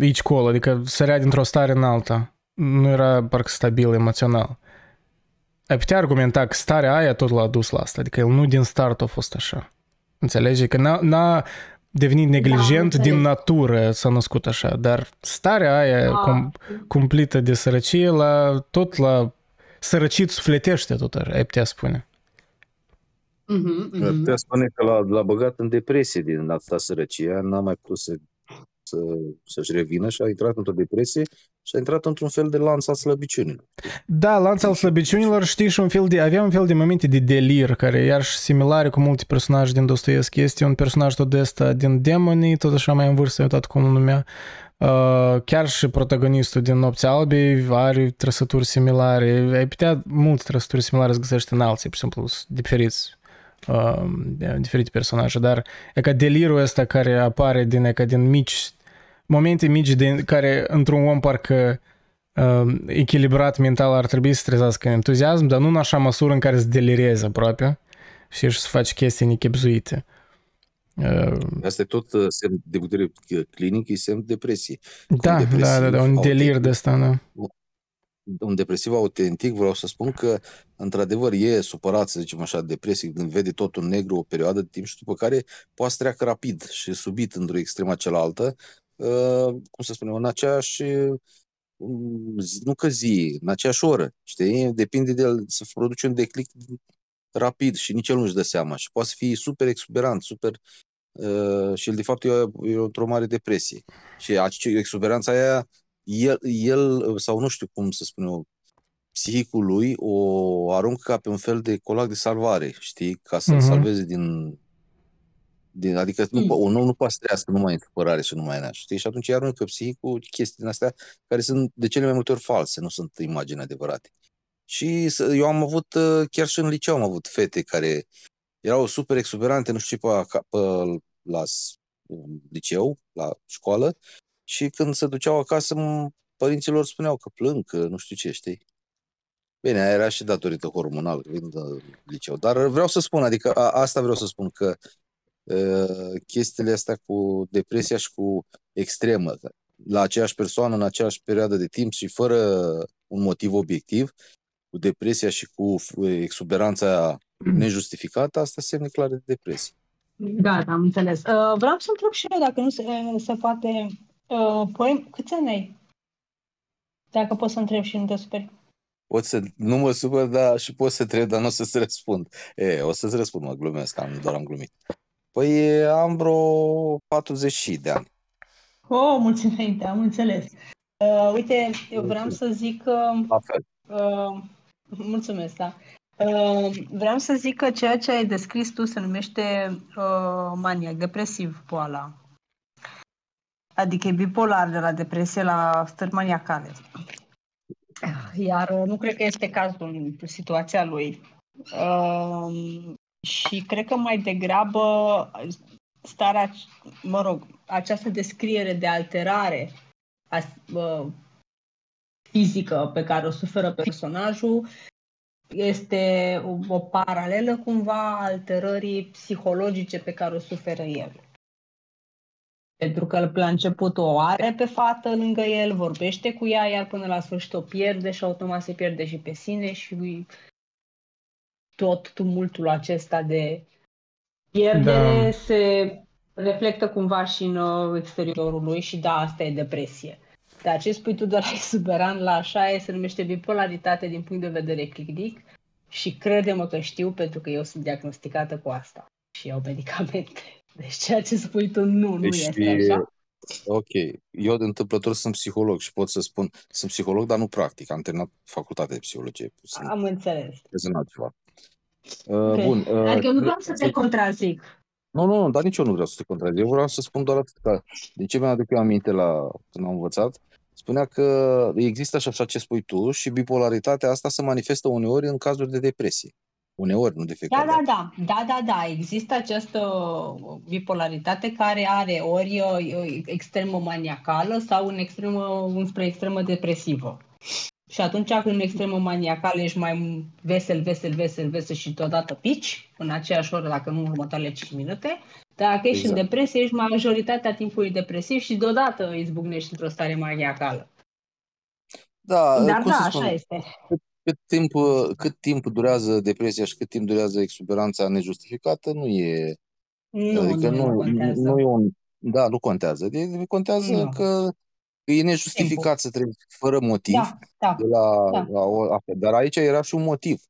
aici colo, adică sărea dintr-o stare în alta. Nu era parcă stabil emoțional. Ai putea argumenta că starea aia tot l-a dus la asta, adică el nu din start a fost așa. Înțelegi? Că n-a, n-a devenit neglijent da, din natură, s-a născut așa, dar starea aia ah. cum, cumplită de sărăcie, la, tot la sărăcit sufletește tot, ai putea spune. Mm-hmm, mm-hmm. Putea spune că l-a, l-a băgat în depresie din asta sărăcie, n-a mai putut să să, să-și revină și a intrat într-o depresie și a intrat într-un fel de lanț al slăbiciunilor. Da, lanț al slăbiciunilor, știi, și un fel de, avea un fel de momente de delir, care iarăși similare cu multe personaje din Dostoevski. Este un personaj tot de ăsta din Demonii, tot așa mai în vârstă, uitat cum îl numea. Uh, chiar și protagonistul din Nopții Albe are trăsături similare. Ai putea multe trăsături similare să găsești în alții, pur și simplu, diferiți uh, diferite personaje, dar e ca delirul ăsta care apare din, e ca din mici momente mici de, care într-un om parcă uh, echilibrat mental ar trebui să trezească entuziasm, dar nu în așa măsură în care să delireze aproape și să faci chestii nechipzuite. Uh, Asta e tot uh, semn de putere clinic, e semn depresie. Da, da, da, da, un delir de asta, da un depresiv autentic, vreau să spun că, într-adevăr, e supărat, să zicem așa, depresiv, când vede totul negru o perioadă de timp și după care poate să treacă rapid și subit într-o extremă cealaltă, uh, cum să spunem, în aceeași, um, nu că zi, în aceeași oră, știi? Depinde de el să produce un declic rapid și nici el nu-și dă seama și poate să fie super exuberant, super uh, și el de fapt e, e într-o mare depresie. Și exuberanța aia el, el, sau nu știu cum să spun eu, psihicul lui o aruncă ca pe un fel de colac de salvare, știi, ca să-l uh-huh. salveze din, din adică nu, mm. un om nu poate să trăiască numai în supărare și numai în așa, știi, și atunci aruncă psihicul chestii din astea care sunt de cele mai multe ori false, nu sunt imagini adevărate. Și eu am avut, uh, chiar și în liceu am avut fete care erau super exuberante, nu știu ce, pe, pe, la liceu, la școală, și când se duceau acasă, părinților spuneau că plâng, că nu știu ce, știi? Bine, aia era și datorită hormonal, vin de liceu. Dar vreau să spun, adică a, asta vreau să spun, că uh, chestiile astea cu depresia și cu extremă, la aceeași persoană, în aceeași perioadă de timp și fără un motiv obiectiv, cu depresia și cu exuberanța nejustificată, asta semne clare de depresie. Da, am înțeles. Uh, vreau să întreb și eu dacă nu se, se poate Uh, păi, câți ani ai? Dacă poți să întreb și nu te superi. Pot să, nu mă supăr, dar și pot să întreb, dar nu o să-ți răspund. E, o să-ți răspund, mă glumesc, am, doar am glumit. Păi am vreo 40 de ani. Oh, mulțumesc, am înțeles. Uh, uite, eu vreau să zic că... La fel. Uh, mulțumesc, da. Uh, vreau să zic că ceea ce ai descris tu se numește uh, maniac, depresiv, boala. Adică e bipolar de la depresie la stări maniacale. Iar uh, nu cred că este cazul în situația lui. Uh, și cred că mai degrabă starea, mă rog, această descriere de alterare a, uh, fizică pe care o suferă personajul este o, o paralelă cumva alterării psihologice pe care o suferă el. Pentru că la început o are pe fată lângă el, vorbește cu ea, iar până la sfârșit o pierde și automat se pierde și pe sine și tot tumultul acesta de pierdere Da. se reflectă cumva și în uh, exteriorul lui și da, asta e depresie. Dar ce spui tu de la exuberant la așa e, se numește bipolaritate din punct de vedere clinic și crede-mă că știu pentru că eu sunt diagnosticată cu asta și iau medicamente. Deci ceea ce spui tu nu, nu Deci, este așa. ok, eu de întâmplător sunt psiholog și pot să spun, sunt psiholog, dar nu practic, am terminat facultatea de psihologie, sunt Am înțeles. în altceva. Uh, Ok. Bun, uh, Adică nu vreau să te contrazic. Nu, nu, dar nici eu nu vreau să te contrazic. Eu vreau să spun doar atât că, din ce mi-aduc eu aminte la când am învățat, spunea că există și așa ce spui tu și bipolaritatea asta se manifestă uneori în cazuri de depresie. Uneori, nu de Da, fiecare da, dată. da, da, da, da. Există această bipolaritate care are ori uh, extremă maniacală sau în extremă, înspre extremă depresivă. Și atunci când în extremă maniacală ești mai vesel, vesel, vesel, vesel și deodată pici în aceeași oră, dacă nu în următoarele 5 minute, dar dacă ești Exact. în depresie, ești majoritatea timpului depresiv și deodată izbucnești într-o stare maniacală. Da, Dar cum da, să așa spun, este. cât timp, cât timp durează depresia și cât timp durează exuberanța nejustificată, nu e, Nu, adică nu, nu nu, contează. nu e un, da, nu contează. De, contează Nu. că e nejustificat să trăiești fără motiv Da, da. de la, Da. la o, asta. Dar aici era și un motiv.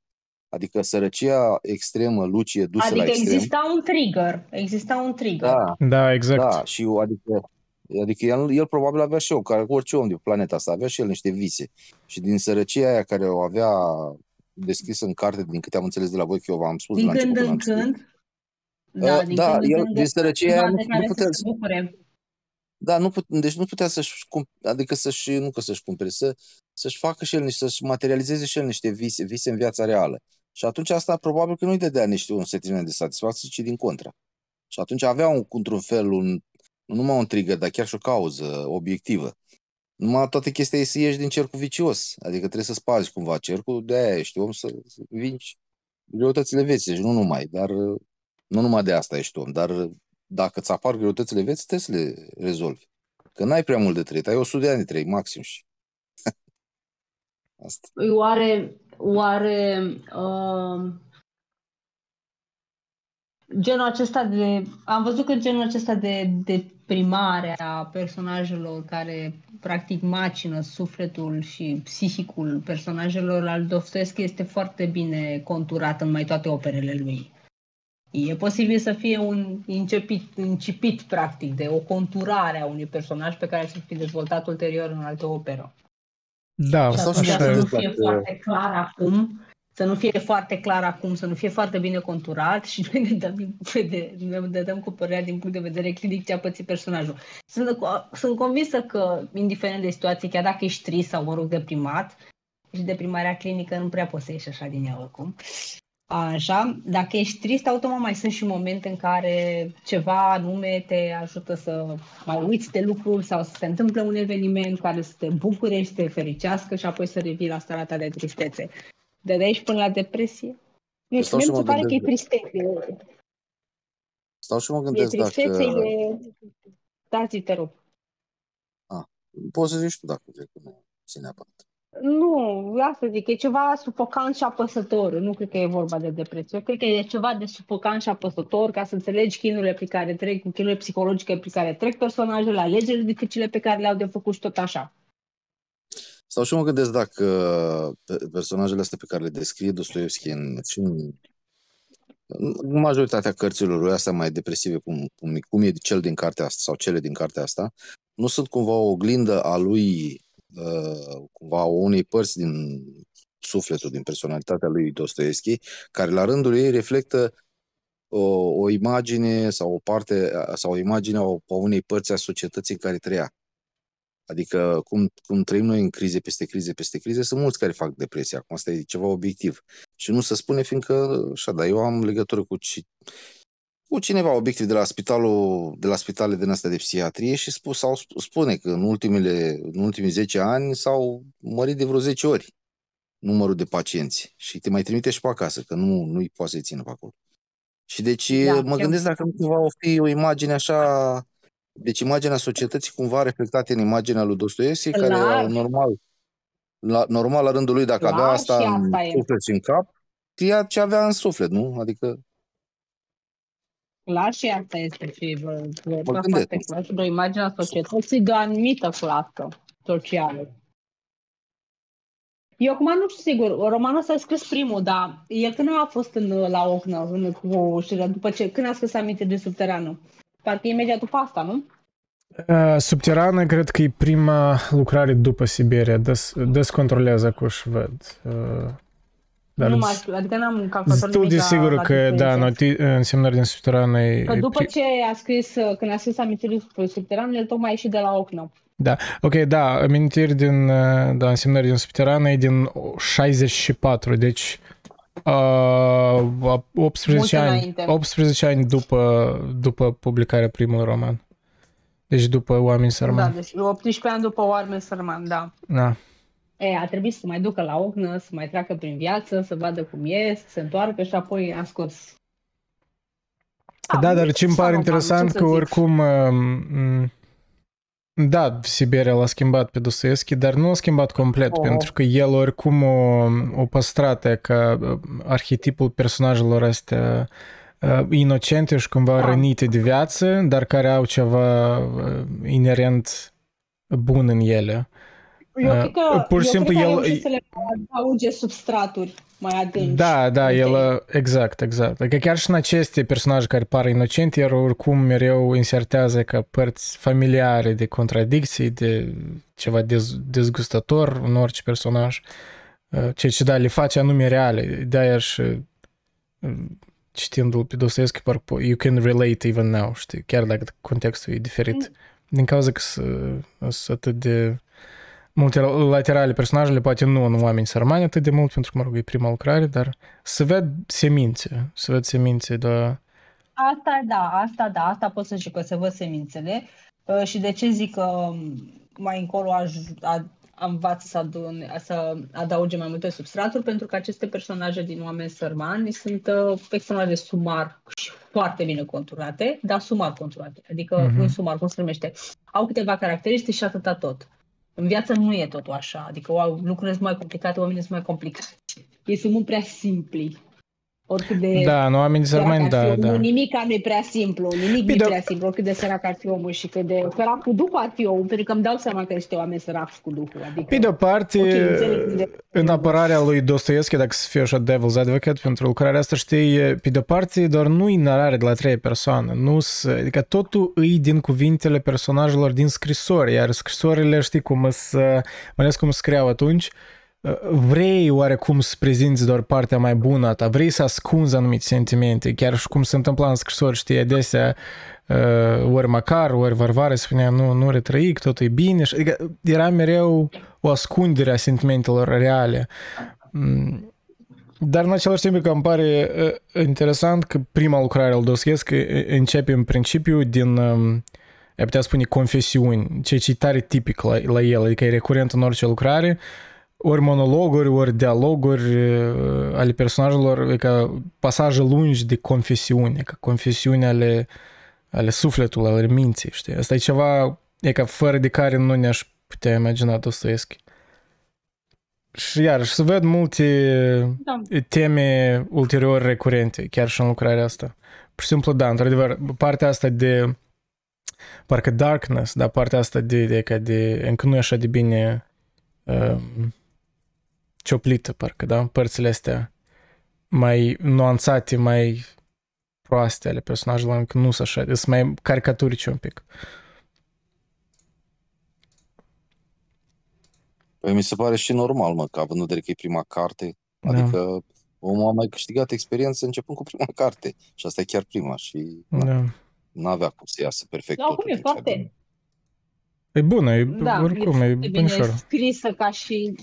Adică sărăcia extremă, Lucie, dusă Adică la extrem. exista un trigger. Exista un trigger. Da, Da, exact. da, și eu, adică, adică el, el probabil avea și eu, ca orice om de pe planeta asta, avea și el niște vise. Și din sărăcia aia care o avea descrisă în carte, din câte am înțeles de la voi, că eu v-am spus Din la când început în când am citit. când. Da, Uh, din da, când în el când din sărăcia aia ceva nu, de nu care putea să se bucure. Da, nu put, deci nu putea să-și, cum, adică să-și, nu că să-și cumpere, să, să-și facă și el niște, să-și materializeze și el niște vise, vise în viața reală. Și atunci asta probabil că nu-i dădea niște un sentiment de satisfacție, ci din contra. Și atunci avea un, într-un fel un, nu numai un trigger, dar chiar și o cauză obiectivă. Numai toată chestia e să ieși din cercul vicios. Adică trebuie să spargi cumva cercul, de aia ești om să, să vinci greutățile vieții. Și nu numai, dar nu numai de asta ești om, dar dacă ți apar greutățile vieții, trebuie să le rezolvi. Că n-ai prea mult de trăit, ai 100 de ani de trăit, maxim și... Asta. Oare, oare uh, genul acesta de... Am văzut că genul acesta de deprimare a personajelor care practic macină sufletul și psihicul personajelor al Dostoevski este foarte bine conturat în mai toate operele lui. E posibil să fie un începit, incipit, practic, de o conturare a unui personaj pe care să fi dezvoltat ulterior în altă operă. Da, Și Sau atunci și să nu dacă- fie foarte clar acum, să nu fie foarte clar acum, să nu fie foarte bine conturat și noi ne dăm, din punct de, ne dăm cu părerea din punct de vedere clinic ce a pățit personajul. Sunt, sunt convinsă că, indiferent de situație, chiar dacă ești trist sau, mă rog, deprimat, și deprimarea clinică nu prea poți să ieși așa din ea oricum. Așa, dacă ești trist, automat mai sunt și momente în care ceva anume te ajută să mai uiți de lucruri sau să se întâmple un eveniment care să te bucure și să te fericească și apoi să revii la starea ta de tristețe. De aici până la depresie. Mie stau mie și mi se mă pare că e gândesc tristețe. Stau și mă E gândesc tristețe, dacă... e... Da, zi, te rog. Poți să zici tu dacă vrei, că nu ține neapărat. Nu, asta zic, e ceva sufocant și apăsător. Nu cred că e vorba de depresie. Eu cred că e ceva de sufocant și apăsător ca să înțelegi chinurile pe care trec, chinurile psihologice pe care trec personajele, alegerile dificile pe care le-au de făcut și tot așa. Stau și mă gândesc dacă pe- personajele astea pe care le descrie Dostoevski în, și în, în majoritatea cărților lui astea mai depresive, cum, cum, cum e cel din cartea asta sau cele din cartea asta, nu sunt cumva o oglindă a lui, uh, cumva a unei părți din sufletul, din personalitatea lui Dostoevski, care la rândul ei reflectă o, o imagine sau o parte sau o imagine a, a unei părți a societății în care trăia. Adică cum, cum trăim noi în crize peste crize peste crize, sunt mulți care fac depresie. Acum asta e ceva obiectiv. Și nu se spune fiindcă, așa, dar eu am legătură cu, ci, cu cineva obiectiv de la spitalul, de la spitale din astea de psihiatrie și spus, sau sp- spune că în, ultimele, în ultimii 10 ani s-au mărit de vreo 10 ori numărul de pacienți și te mai trimite și pe acasă, că nu, nu-i poate să-i țină pe acolo. Și deci Da, mă eu- gândesc dacă nu cumva o fi o imagine așa Deci imaginea societății cumva reflectată în imaginea lui Dostoevski, care Clar. normal, la, normal la rândul lui, dacă Clar, avea asta și în asta e. suflet și în cap, știa ce avea în suflet, nu? Adică Clar și asta este și vă, vă, Mă vă gândesc. foarte clar și de o imagine a societății de o anumită clasă socială. Eu acum nu știu sigur, romanul ăsta a scris primul, dar el când a fost în, la Ocna, în, cu știrea, după ce, când a scris aminte de subterană? Parcă imediat după asta, nu? Uh, Subterană, cred că e prima lucrare după Siberia, des, descontrolează cu văd. Uh, Dar nu îți- mai știu, adică n-am calculat Destul nimic de la- sigur la că, diferențe. da, noti, însemnări din Subterană e... Că e după pri- ce a scris, când a scris amintiri despre subteran, el tocmai a ieșit de la Ocna. Ok, da, amintiri din, uh, da, însemnări din Subterană e din 64, deci uh, 18 Mult ani, înainte. 18 ani după, după publicarea primului roman. Deci după Oameni Da, Sărmani. deci 18 ani după Oarmen Sărman, da. Da. E, a trebuit să mai ducă la Ocnă, să mai treacă prin viață, să vadă cum e, să se întoarcă și apoi a scos. Da, dar ce îmi pare normal, interesant ce să că zic? oricum um, da, Siberia l-a schimbat pe Dostoevski, dar nu l-a schimbat complet, Oh. pentru că el oricum o, o păstrat e ca uh, arhetipul personajelor astea uh, inocente și cumva Da. rănite de viață, dar care au ceva uh, inerent bun în ele. Eu Uh, cred că, pur și eu simplu cred că el- a reușit să le adauge substraturi mai adânci. Da, da, Uite. el, exact, exact. Adică chiar și în aceste personaje care par inocente, el oricum mereu insertează ca părți familiare de contradicții, de ceva dez, dezgustător în orice personaj. Uh, Ceea ce, da, le face anume reale. De-aia și uh, citindu-l pe Dostoevski, parcă po- you can relate even now, știi, chiar dacă contextul e diferit. Din cauza că sunt sunt atât de multilaterale personajele, poate nu în oameni sărmani atât de mult, pentru că, mă rog, e prima lucrare, dar să ved semințe, să ved semințe, da. Asta, da, asta, da, asta pot să zic că se văd semințele. Uh, Și de ce zic că um, mai încolo aș, a, învață să, adune, să adauge mai multe substraturi, pentru că aceste personaje din Oameni Sărmani sunt uh, personaje sumar și foarte bine conturate, dar sumar conturate. Adică, Mhm. uh-huh. nu sumar, cum se numește. Au câteva caracteristici și atâta tot. În viață nu e totul așa, adică au, lucrurile sunt mai complicate, oamenii sunt mai complicați. Ei sunt mult prea simpli. Oricât de Da, nu oameni Sărac sărmani, ar fi da, omul, da. Nimic nu e prea simplu, nimic nu Bine, e prea simplu, oricât de sărac ar fi omul și cât de sărac cu Duhul ar fi omul, pentru că îmi dau seama că niște oameni săraci cu Duhul. Adică, Pe de-o parte, Ok, înțeleg de- în apărarea lui Dostoevski, dacă să fiu așa devil's advocate pentru lucrarea asta, știi, pe de-o parte, doar nu e narare de la trei persoană, nu adică totul îi din cuvintele personajelor din scrisori, iar scrisorile, știi cum să, mai ales cum scriau atunci, vrei oarecum să prezinți doar partea mai bună a ta, vrei să ascunzi anumite sentimente, chiar și cum se întâmpla în scrisori, știi, adesea uh, ori Macar, ori Varvara spunea nu, nu retrăic, totul e bine, și- adică era mereu o ascundere a sentimentelor reale. Mm, Dar în același timp că îmi pare uh, interesant că prima lucrare al Dostoevski uh, începe în principiu din, um, ai putea spune, confesiuni, ceea ce e tare tipic la, la el, adică e recurent în orice lucrare, ori monologuri, ori dialoguri uh, ale personajelor, adică pasaje lungi de confesiuni, adică confesiuni ale, ale sufletului, ale minții, știi? Asta e ceva, e ca fără de care nu ne-aș putea imagina Dostoevski. Și iarăși, să văd multe Da. teme ulterior recurente, chiar și în lucrarea asta. Pur și simplu, da, într-adevăr, partea asta de parcă darkness, da, partea asta de, de, ca de încă nu e așa de bine um, cioplită, parcă, da, părțile astea mai nuanțate, mai proaste ale personajelor, încă nu sunt așa, sunt mai caricaturice un pic. Păi mi se pare și normal, mă, că având în vedere că e prima carte, Da. adică omul a mai câștigat experiență începând cu prima carte și asta e chiar prima și Da. nu avea cum să iasă perfect Da, oricum totul. e din ce foarte, avem. E bună, e, da, oricum, e e foarte bine bunișor. scrisă ca și,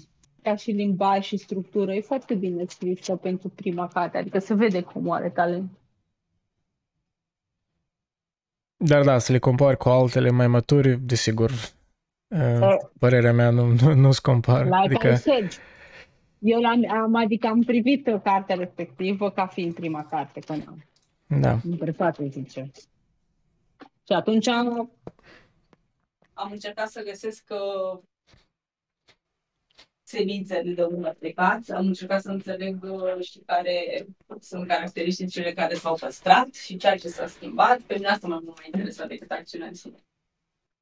ca și limbaj și structură. E foarte bine scrisă pentru prima carte, adică se vede cum are talent. Dar da, să le compari cu altele mai maturi, desigur, uh, părerea mea nu, nu, nu se compară. Like Adică, I said, eu am, am, adică am privit cartea respectivă ca fiind prima carte până da. în prefață, zice. Și atunci am, am încercat să găsesc uh, semințele de unde plecat, am încercat să înțeleg uh, și care sunt caracteristicile care s-au păstrat și ceea ce s-a schimbat. Pe mine asta mă mai interesat decât acțiunea în sine.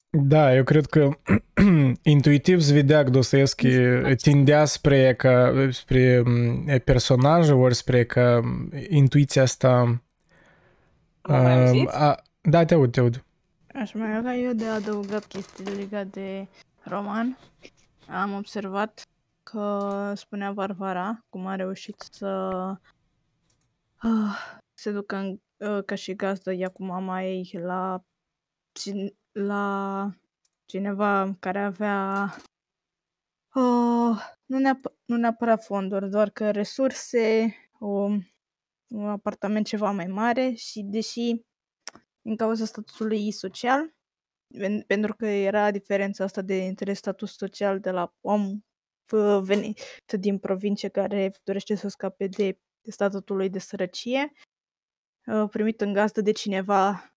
Da, eu cred că intuitiv Zvideac Dostoevski tindea spre, ca, spre personaje ori spre că intuiția asta... Uh, a, da, te aud, te aud. Aș mai avea eu de adăugat chestii legate de roman. Am observat că spunea Varvara cum a reușit să uh, se ducă în, uh, ca și gazdă ea cu mama ei la la cineva care avea uh, nu, neap- nu neapărat fonduri, doar că resurse, o, un apartament ceva mai mare și deși din cauza statutului social, pentru că era diferența asta de între statut social de la om venit din provincie care dorește să scape de statutului de sărăcie, primit în gazdă de cineva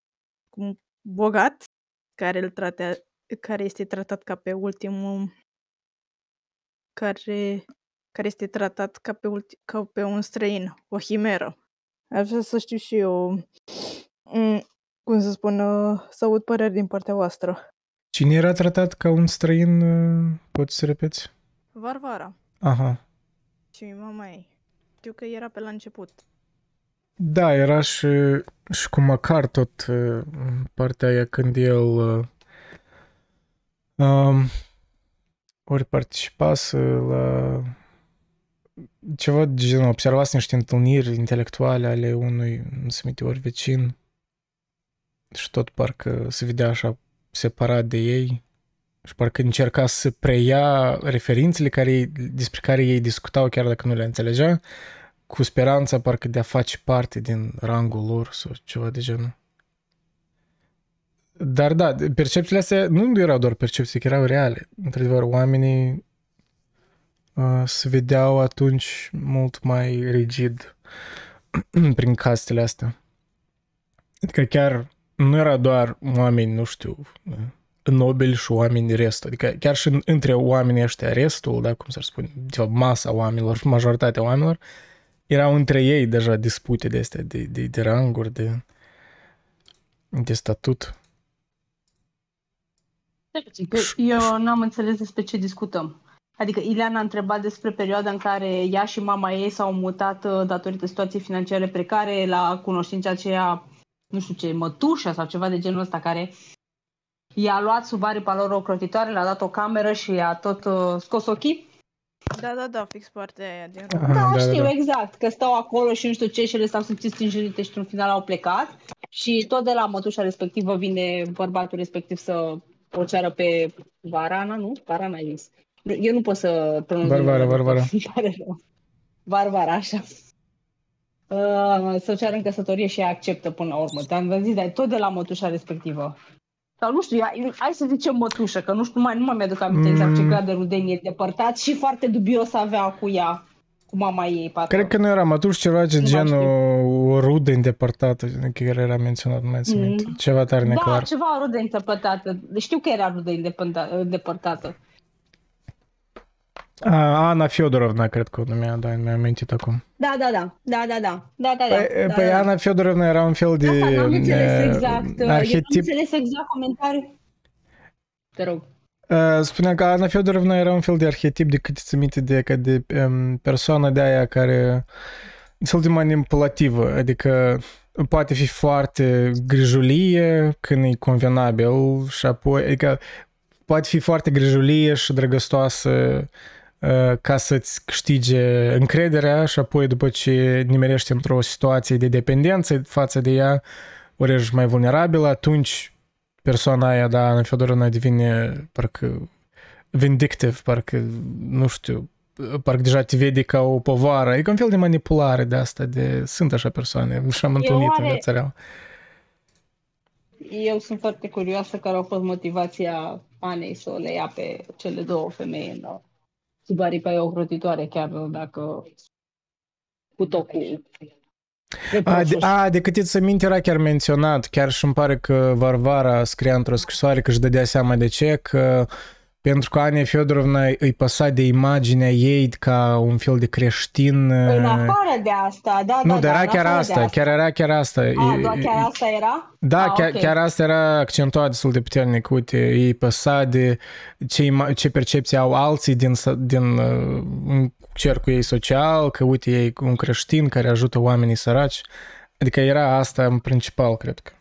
bogat care îl trate, care este tratat ca pe ultimul care, care este tratat ca pe, ulti, ca pe un străin, o himeră. Aș vrea să știu și eu mm, cum să spun, uh, să aud păreri din partea voastră. Cine era tratat ca un străin, uh, poți să repeți? Varvara. Aha. Și mama ei. Știu că era pe la început. Da, era și, și cu Macar tot uh, partea aia când el uh, um, ori participase la ceva de genul, observați niște întâlniri intelectuale ale unui, nu se ori vecin și tot parcă se vedea așa separat de ei și parcă încerca să preia referințele care, despre care ei discutau chiar dacă nu le înțelegea cu speranța parcă de a face parte din rangul lor sau ceva de genul. Dar da, percepțiile astea nu erau doar percepții, că erau reale. Într-adevăr, oamenii uh, se vedeau atunci mult mai rigid prin castele astea. Adică chiar nu era doar oameni, nu știu, nobili și oameni restul. Adică chiar și între oamenii ăștia restul, da, cum să spun, de masa oamenilor, majoritatea oamenilor, erau între ei deja dispute de astea, de, de, de ranguri, de, de statut. Eu n-am înțeles despre ce discutăm. Adică Ileana a întrebat despre perioada în care ea și mama ei s-au mutat uh, datorită situației financiare precare la cunoștința aceea, nu știu ce, mătușa sau ceva de genul ăsta, care i-a luat sub aripa lor o crotitoare, le-a dat o cameră și i-a tot uh, scos ochii. Da, da, da, fix partea aia din Aha, da, da, știu, da, da. exact, că stau acolo și nu știu ce și le stau simțiți înjurite și într-un final au plecat și tot de la mătușa respectivă vine bărbatul respectiv să o ceară pe Varana, nu? Varana ai zis. Eu nu pot să pronunț. Varvara, Varvara. Varvara, așa. Uh, să o ceară în căsătorie și ea acceptă până la urmă. Te-am zis, dar tot de la mătușa respectivă. Sau nu știu, hai să zicem mătușă, că nu știu, mai nu mai mi-aduc aminte mm. exact ce grad de rudenie depărtat și foarte dubios avea cu ea, cu mama ei. Patru. Cred că nu era mătuș, ceva ce genul o rudă îndepărtată, care era menționat, nu mai țin mm. Ceva tare da, neclar. Da, ceva rudă îndepărtată. Știu că era rudă îndepărtată. Ana Fyodorovna, cred că o numea, da, mi-a amintit acum. Da, da, da, da, da, da, da, da, Păi, da, păi da, Ana Fyodorovna era un fel de Asta, n-am înțeles exact, arhetip... Eu am înțeles exact comentariul. Te rog. Spunea că Ana Fyodorovna era un fel de arhetip de cât ți minte de, ca de um, persoană de aia care cel de manipulativă, adică poate fi foarte grijulie când e convenabil și apoi, adică poate fi foarte grijulie și drăgăstoasă Uh, ca să-ți câștige încrederea și apoi după ce nimerești într-o situație de dependență față de ea, ori ești mai vulnerabil, atunci persoana aia, da, Ana Fedorovna devine parcă vindictiv, parcă, nu știu, parcă deja te vede ca o povară. E ca un fel de manipulare de asta, de sunt așa persoane și am întâlnit în viața reală. Eu sunt foarte curioasă care a fost motivația Anei să le ia pe cele două femei în sub aripa e ocrotitoare, chiar dacă cu tot cu A, de, a, de cât îți aminte era chiar menționat, chiar și îmi pare că Varvara scria într-o scrisoare că își dădea seama de ce, că pentru că Ania Fyodorovna îi păsa de imaginea ei ca un fel de creștin. Păi, în afară de asta, da, nu, da, dar da, era chiar asta, chiar era chiar asta. A, doar chiar asta era? Da, A, chiar, ok. chiar asta era accentuat destul de puternic. Uite, ei păsa de ce, ima- ce percepție au alții din, s- din uh, în cercul ei social, că uite, ei un creștin care ajută oamenii săraci. Adică era asta în principal, cred că,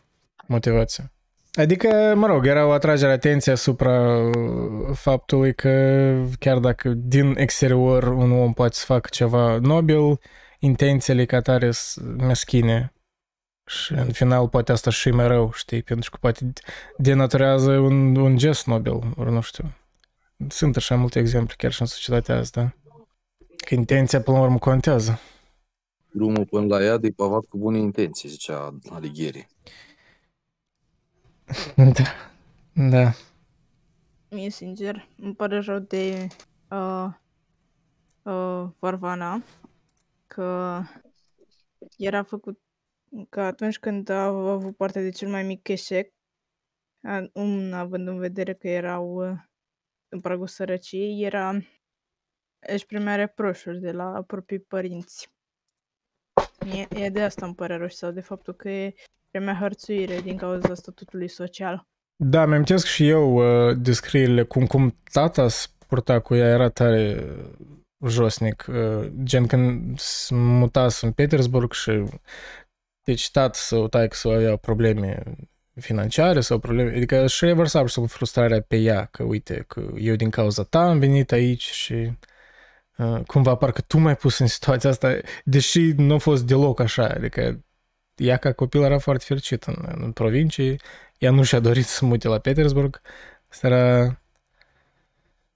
motivația. Adică, mă rog, era o atragere atenție asupra uh, faptului că chiar dacă din exterior un om poate să facă ceva nobil, intențiile ca tare sunt meschine și în final poate asta și mai rău, știi, pentru că poate denaturează un, un gest nobil, ori nu știu. Sunt așa multe exemple chiar și în societatea asta. Că intenția până la urmă contează. Drumul până la iad e pavat cu bune intenții, zicea Alighieri. Da. Da. Mie, sincer, îmi pare rău de uh, uh, Varvana că era făcut că atunci când a avut parte de cel mai mic eșec, a- un, având în vedere că erau uh, în pragul sărăciei, era își primea reproșuri de la proprii părinți. E, e de asta îmi pare rău și sau de faptul că e primea hărțuire din cauza statutului social. Da, mi amintesc și eu uh, descrierile cum, cum tata se purta cu ea, era tare uh, josnic. Uh, gen când se mutase în Petersburg și deci tată sau taică să avea probleme financiare sau probleme, adică și revărsa pur frustrarea pe ea, că uite, că eu din cauza ta am venit aici și uh, cumva parcă tu m-ai pus în situația asta, deși nu a fost deloc așa, adică ea ca copil era foarte fericit în, în provincie, ea nu și-a dorit să mute la Petersburg, asta era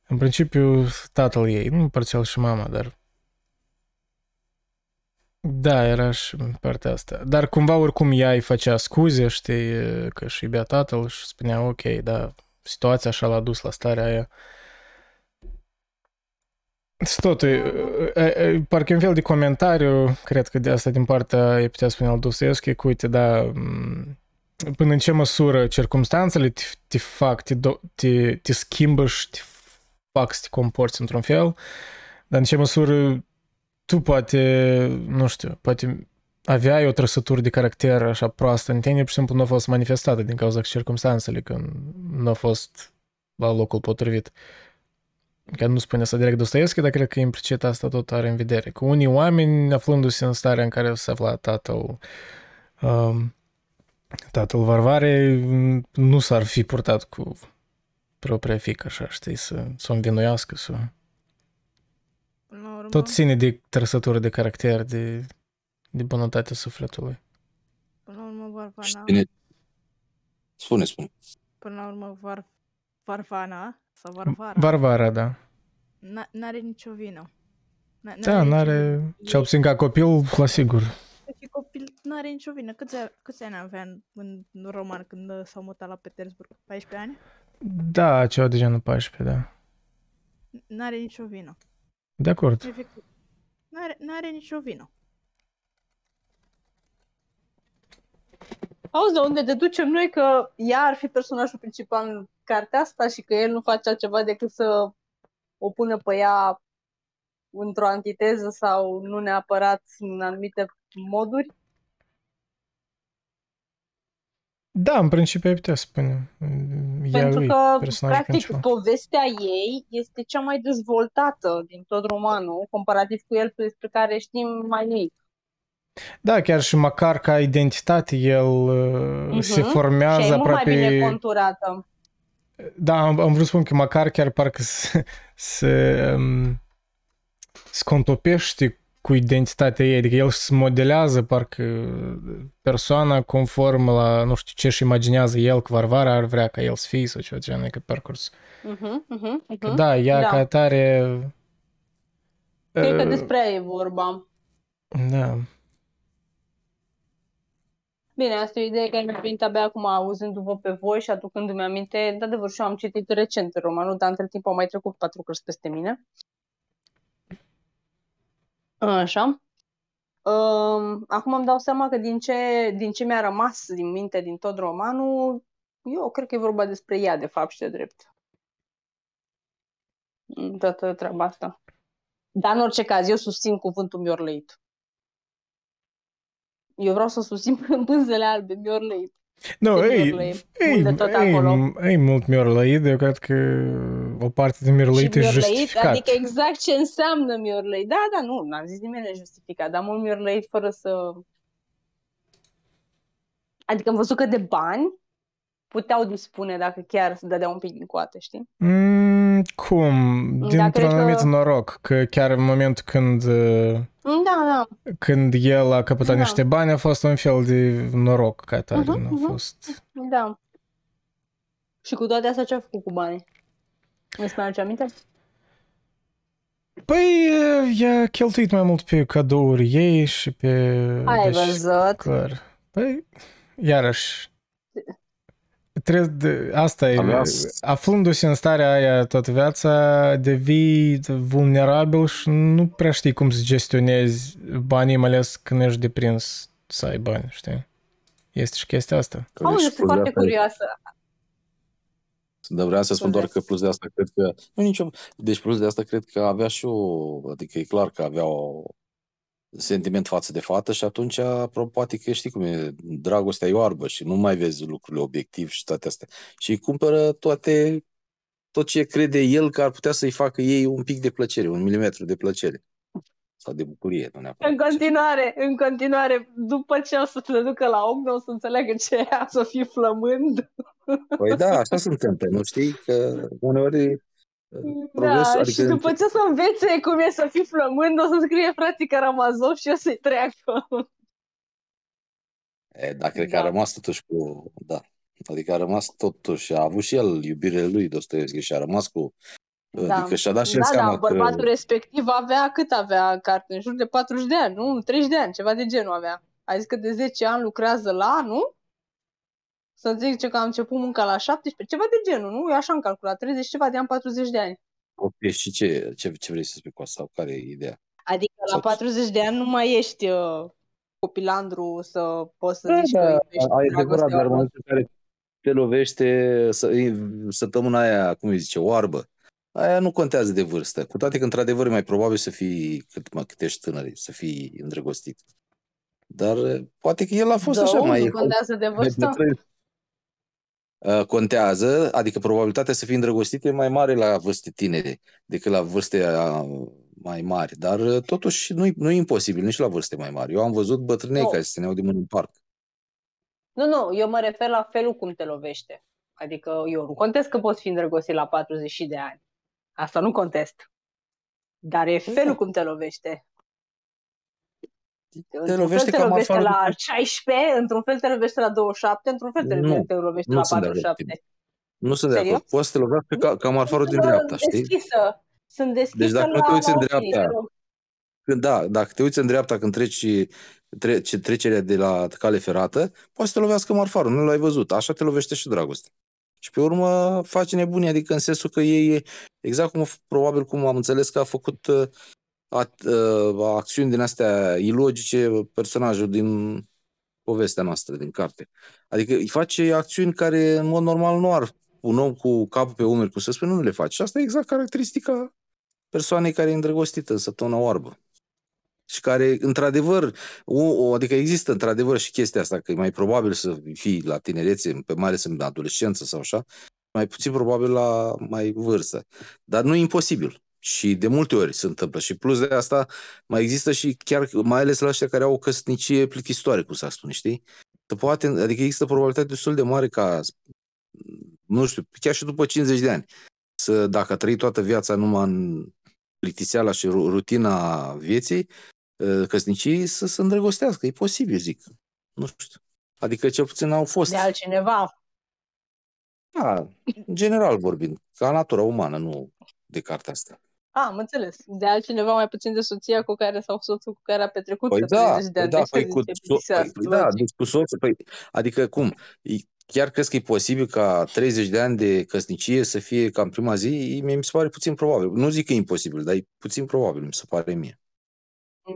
în principiu tatăl ei, nu parțial și mama, dar da, era și partea asta. Dar cumva oricum ea îi făcea scuze, știi, că și iubea tatăl și spunea, ok, da, situația așa l-a dus la starea aia. Tot, e, e, e, parcă e un fel de comentariu, cred că de asta din partea, e putea spune al Dostoevski, că uite, da, m, până în ce măsură circumstanțele te, te fac, te, do, te, te schimbă și te fac să te comporți într-un fel, dar în ce măsură tu poate, nu știu, poate aveai o trăsătură de caracter așa proastă în tine, pur și simplu nu a fost manifestată din cauza circumstanțele, că nu a fost la locul potrivit. Că nu spune să direct Dostoevski, dar cred că implicit asta tot are în vedere. Că unii oameni, aflându-se în starea în care se afla tatăl, um, tatăl Varvare, nu s-ar fi purtat cu propria fică, așa, știi, să, să o învinuiască, să... Până la urmă, Tot ține de trăsătură de caracter, de, de bunătatea sufletului. până la urmă Varvana, Știne... Spune, spune. până la urmă Var, Varvana sau Varvara, Varvara, da. n- n-are nicio vină. N- Da, nicio n-are, vină. cel puțin ca copil, la sigur. Și copil n-are nicio vină. Câți, a- câți ani avea în, în roman când uh, s-au mutat la Petersburg? 14 ani? Da, ceva de genul 14, da. N-are nicio vină. De acord. Efectiv. N-are, n-are nicio vină. Auzi, de unde deducem noi că ea ar fi personajul principal în cartea asta și că el nu face altceva decât să o pună pe ea într-o antiteză sau nu neapărat în anumite moduri? Da, în principiu ai putea spune. Ea Pentru e că, personajul practic, principal. povestea ei este cea mai dezvoltată din tot romanul, comparativ cu el despre care știm mai mic. Da, chiar și măcar ca identitate el uh, se Mhm. formează și e mult aproape... mai bine conturată. Da, am, am vrut să spun că măcar chiar parcă se, se, um, se contopește cu identitatea ei, adică el se modelează parcă persoana conform la, nu știu, ce își imaginează el că Varvara ar vrea ca el să fie sau ceva de genul, că parcurs. Uh-huh, uh-huh, Că uh-huh. da, ea Da. ca atare... Cred că uh, despre aia e vorba. Da. Bine, asta e o idee care mi-a venit abia acum auzându-vă pe voi și aducându-mi aminte. De adevăr, și eu am citit recent romanul, dar între timp au mai trecut patru cărți peste mine. Așa. Um, acum îmi dau seama că din ce, din ce mi-a rămas din minte din tot romanul, eu cred că e vorba despre ea, de fapt, și de drept. Toată treaba asta. Dar în orice caz, eu susțin cuvântul miorleit. Eu vreau să susțin pânzele albe, miorleit. Nu, De ei, miorlăit, ei, unde tot acolo. ei, ei mult miorlăit, eu cred că o parte de miorlăit Și e miorlăit, justificat. adică exact ce înseamnă miorlăit. Da, da, nu, n-am zis nimeni nejustificat, dar mult miorlăit fără să... Adică am văzut că de bani puteau dispune dacă chiar se dădea un pic din coate, știi? Mm, cum? Da, Dintr-un cred că- anumit noroc, că chiar în momentul când, uh, Da, da. când el a căpătat Da. niște bani a fost un fel de noroc ca tare, Mhm, nu a mhm. fost... Da. Și cu toate astea ce a făcut cu banii? Îți mai aduce aminte? Păi, uh, i-a cheltuit mai mult pe cadouri ei și pe... Ai deci, văzut? Clar. Păi, iarăși, trebuie de, asta e, Avea- aflându-se în starea aia toată viața, devii vulnerabil și nu prea știi cum să gestionezi banii, mai ales când ești deprins să ai bani, știi? Este și chestia asta. Că Auzi, și sunt plus de foarte asta- curioasă. Dar vreau să spun doar Scuze. că plus de asta cred că... Nu nicio... Deci plus de asta cred că avea și o... Adică e clar că avea o sentiment față de fată și atunci pro- poate că știi cum e, dragostea e oarbă și nu mai vezi lucrurile obiectiv și toate astea. Și îi cumpără toate, tot ce crede el că ar putea să-i facă ei un pic de plăcere, un milimetru de plăcere. Sau de bucurie, nu neapărat. În continuare, în continuare, după ce o să te ducă la ochi, o să înțeleagă ce e aia să fii flămând. Păi da, așa se întâmplă, nu știi? Că uneori progres, da, adică și după ce o să învețe cum e să fii flămând, o să scrie frații Karamazov și o să-i treacă. E, da, cred că Da. a rămas totuși cu... Da. Adică a rămas totuși, a avut și el iubirea lui Dostoevski și a rămas cu... Da. Adică și-a dat și Da, el seama da, bărbatul că... respectiv avea, cât avea în carte? În jur de 40 de ani, nu? 30 de ani, ceva de genul avea. A zis că de 10 ani lucrează la, nu? Să zice că am început munca la 17, ceva de genul, nu? Eu așa am calculat, 30 ceva de ani, 40 de ani. Ok, și ce, ce, ce vrei să spui cu asta? Sau care e ideea? Adică la Sau- 40 de ani nu mai ești uh, copilandru să poți să Da, zici da, că iubești ai dragostea adevărat, dar în oarbă. momentul în care te lovește să, săptămâna aia, cum îi zice, oarbă, aia nu contează de vârstă. Cu toate că, într-adevăr, e mai probabil să fii, cât, mă, cât ești tânăr, să fii îndrăgostit. Dar eh, poate că el a fost Da, așa, mai nu contează de vârstă? Uh, contează, adică probabilitatea să fii îndrăgostit e mai mare la vârste tinere decât la vârste uh, mai mari, dar uh, totuși nu nu e imposibil nici la vârste mai mari. Eu am văzut bătrânei Nu. care se țineau de mână în parc. Nu, nu, eu mă refer la felul cum te lovește. Adică eu nu contest că poți fi îndrăgostit la 40 de ani. Asta nu contest. Dar e felul cum te lovește. Într-un lovește fel te cam lovește afară la de- 16, într-un fel te lovește la 27, într-un fel te, Nu, te lovește nu la sunt de acord cu 47. Nu sunt de Serios? acord. Poți să te lovească ca, ca marfarul din Sunt dreapta, știi? Deschisă. Sunt deschisă Deci dacă nu la, te uiți la în opinii, dreapta, te rog. Când, da, dacă te uiți în dreapta când treci tre, ce- trecerea de la cale ferată, poate să te lovească marfarul, nu l-ai văzut. Așa te lovește și dragostea. Și pe urmă face nebunie, adică în sensul că ei, exact cum probabil cum am înțeles că a făcut uh, a, uh, acțiuni din astea ilogice personajul din povestea noastră, din carte. Adică îi face acțiuni care în mod normal nu ar un om cu capul pe umeri, cum să spune, nu le face. Și asta e exact caracteristica persoanei care e îndrăgostită în săptămâna oarbă. Și care, într-adevăr, o, o, adică există într-adevăr și chestia asta, că e mai probabil să fii la tinerețe, pe mai ales în adolescență sau așa, mai puțin probabil la mai vârstă. Dar nu e imposibil. Și de multe ori se întâmplă. Și plus de asta, mai există și chiar, mai ales la ăștia care au o căsnicie plictisitoare, cum s-ar spune, știi? Să poate, adică există probabilitate destul de mare ca, nu știu, chiar și după 50 de ani, să, dacă a trăit toată viața numai în plictiseala și ru- rutina vieții, ă, căsniciei, să se îndrăgostească. E posibil, zic. Nu știu. Adică cel puțin au fost. De altcineva. Da, în general vorbind, ca natura umană, nu de cartea asta. Ah, am înțeles. De altcineva mai puțin de soția cu care sau soțul cu care a petrecut Păi pe da, 30 de păi ani. da, Deci păi se cu, zice so, plictisească, păi, păi da, logic. deci cu soțul, păi, adică cum? E- Chiar crezi că e posibil ca 30 de ani de căsnicie să fie ca în prima zi? Mie mi se pare puțin probabil. Nu zic că e imposibil, dar e puțin probabil, mi se pare mie.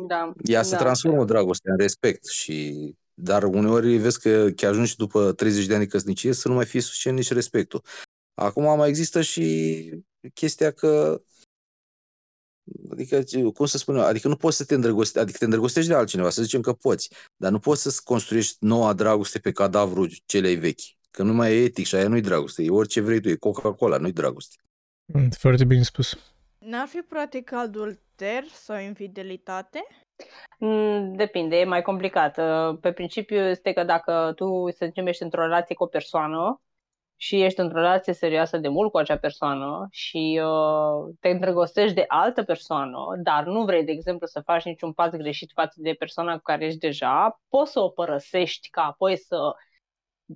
Da. Ea se da. transformă dragostea în respect și dar uneori vezi că chiar ajungi după 30 de ani de căsnicie să nu mai fie suficient nici respectul. Acum mai există și chestia că Adică, cum să spun eu, adică nu poți să te îndrăgostești, adică te îndrăgostești de altcineva, să zicem că poți, dar nu poți să construiești noua dragoste pe cadavru celei vechi. Că nu mai e etic și aia nu-i dragoste, e orice vrei tu, e Coca-Cola, nu-i dragoste. Mm, Foarte bine spus. N-ar fi practic adulter sau infidelitate? Mm, Depinde, e mai complicat. Uh, Pe principiu este că dacă tu, să zicem, ești într-o relație cu o persoană și ești într-o relație serioasă de mult cu acea persoană și uh, te îndrăgostești de altă persoană, dar nu vrei, de exemplu, să faci niciun pas greșit față de persoana cu care ești deja, poți să o părăsești ca apoi să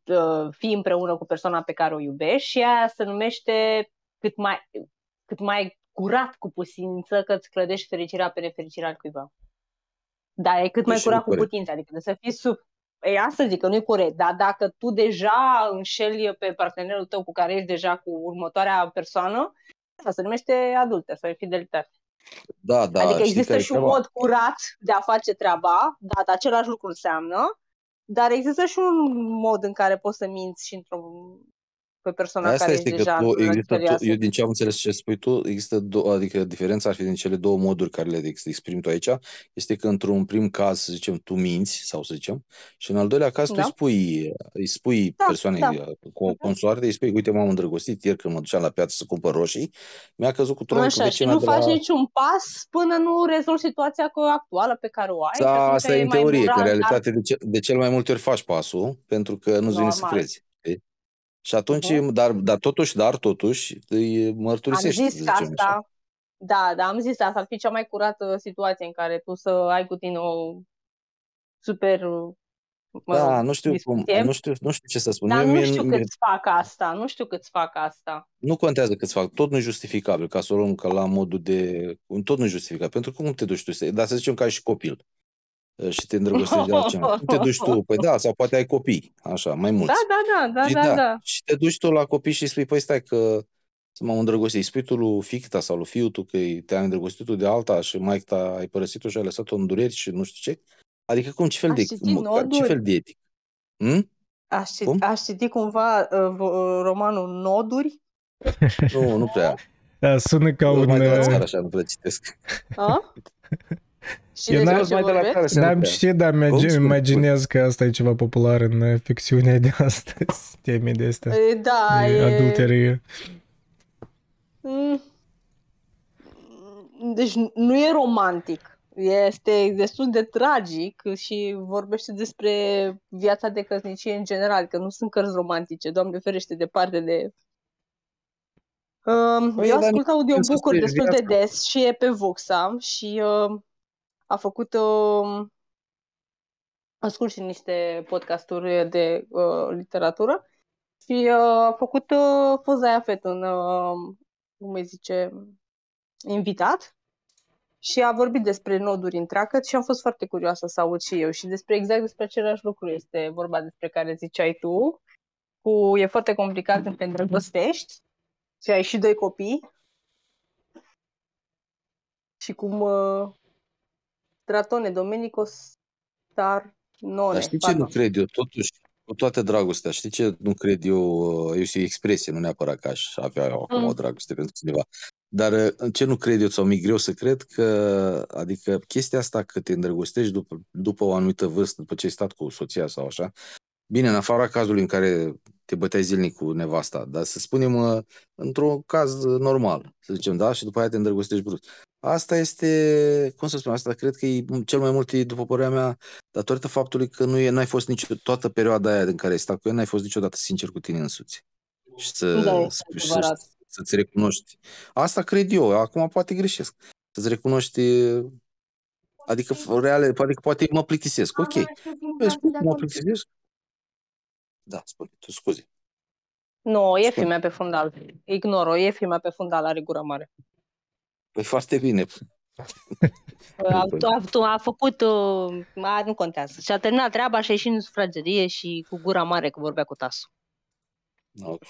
uh, fii împreună cu persoana pe care o iubești și aia se numește cât mai, cât mai curat cu putință că îți clădești fericirea pe nefericirea cuiva. Da, e cât mai Deci, curat cu corect. putință, adică de să fii sub... E asta zic, că nu e corect, dar dacă tu deja înșeli pe partenerul tău cu care ești deja cu următoarea persoană, asta se numește adulter sau infidelitate. Da, da, adică știi există care e și un treaba? mod curat de a face treaba, da, dar același lucru înseamnă, dar există și un mod în care poți să minți și într-un pe persoana Asta care este ești că deja tu, într-o relație există tu, serioasă. eu din ce am înțeles ce spui tu, există două, adică diferența ar fi din cele două moduri care le ex- exprimi tu aici, este că într-un prim caz, să zicem, tu minți, sau să zicem, și în al doilea caz tu Da. îi spui, îi spui Da, persoanei da. cu o consoarte, îi spui, uite, m-am îndrăgostit ieri când mă duceam la piață să cumpăr roșii, mi-a căzut cu tronc Așa, și vecina nu de faci la... niciun pas până nu rezolvi situația cu actuală pe care o ai. și Da, atunci asta e în mai teorie, că în moral, dar realitate de, ce, de cel mai multe ori faci pasul, pentru că nu-ți vine să Normal. crezi. Știi? Și atunci, Mhm. dar, dar totuși, dar totuși, îi am mărturisești, zis să că zicem așa. asta, da, da, am zis asta, ar fi cea mai curată situație în care tu să ai cu tine o super mă Da, rog, nu știu cum, discuție, nu știu, nu știu ce să spun. dar Eu, nu mie, știu mie, cât fac asta, nu știu cât fac asta. nu contează cât fac, tot nu e justificabil, ca să o luăm ca la modul de... Tot nu e justificabil, pentru că cum te duci tu, să- dar să zicem că ai și copil uh, și te îndrăgostești de altcineva. Cum te duci tu? Păi da, sau poate ai copii, așa, mai Da, mulți. da, da, da, și da, da. Și te duci tu la copii și îi spui, păi stai că să m-am îndrăgostit. Îi spui tu lui fiica sau lui fiul tu că te-ai îndrăgostit tu de alta și maică ta ai părăsit-o și ai lăsat-o în dureri și nu știu ce. Adică cum, ce fel Aș de, citi mă, ce noduri. fel de etic? Hm? Aș citi, Cum? aș citi cumva uh, vo- uh, romanul Noduri. Nu, nu prea. Da, sună ca Eu un... mai de la uh, țară așa, nu prea citesc. A? Și Eu despre n-am- ce mai de la vorbesc? țară, așa, nu N-am prea. citit, dar mi Cum spui, imaginez că asta e ceva popular în uh, ficțiunea de astăzi, teme de astea. E, Da, E e... Adulterie. Mm. Deci nu e romantic. Este destul de tragic și vorbește despre viața de căsnicie în general, că nu sunt cărți romantice, Doamne ferește, departe de... Um, Păi, eu dar ascult să audiobook-uri trăiești destul de viața. des și e pe Voxa și uh, a făcut... Uh, ascult și niște podcasturi de uh, literatură și uh, a făcut uh, Fozaia Fet un, uh, cum îi zice, invitat și a vorbit despre noduri în tracăt și am fost foarte curioasă să aud și eu și despre exact despre același lucru este vorba despre care ziceai tu, cu e foarte complicat când te îndrăgostești și ai și doi copii și cum uh, Stratone Domenico Starnone, Dar știi ce nu pardon. cred eu, totuși, cu toată dragostea, știi ce nu cred eu, uh, eu știu, expresie, nu neapărat că aș avea eu acum Mm. o dragoste pentru cineva, dar uh, ce nu cred eu, sau mi-e greu să cred, că, adică chestia asta că te îndrăgostești după, după o anumită vârstă, după ce ai stat cu soția sau așa, bine, în afara cazului în care te băteai zilnic cu nevasta, dar să spunem uh, într-un caz uh, normal, să zicem, da, și după aia te îndrăgostești brusc. Asta este, cum să spun, asta cred că e cel mai mult, e, după părerea mea, datorită faptului că nu e, n-ai fost nici toată perioada aia în care ai stat cu el, n-ai fost niciodată sincer cu tine însuți. Și să, Da, este să, adevărat. să, să-ți recunoști. Asta cred eu, acum poate greșesc. Să-ți recunoști, adică reale, adică poate mă plictisesc. Ok, vezi, mă plictisesc? Da, spune, tu scuze. Nu, e Spune. filmea pe fundal. Ignoro, e filmea pe fundal, are gura mare. Păi foarte bine. A, Păi. a, a făcut, uh, a, nu contează. Și a terminat treaba și a ieșit în sufragerie și cu gura mare că vorbea cu tasul. Ok.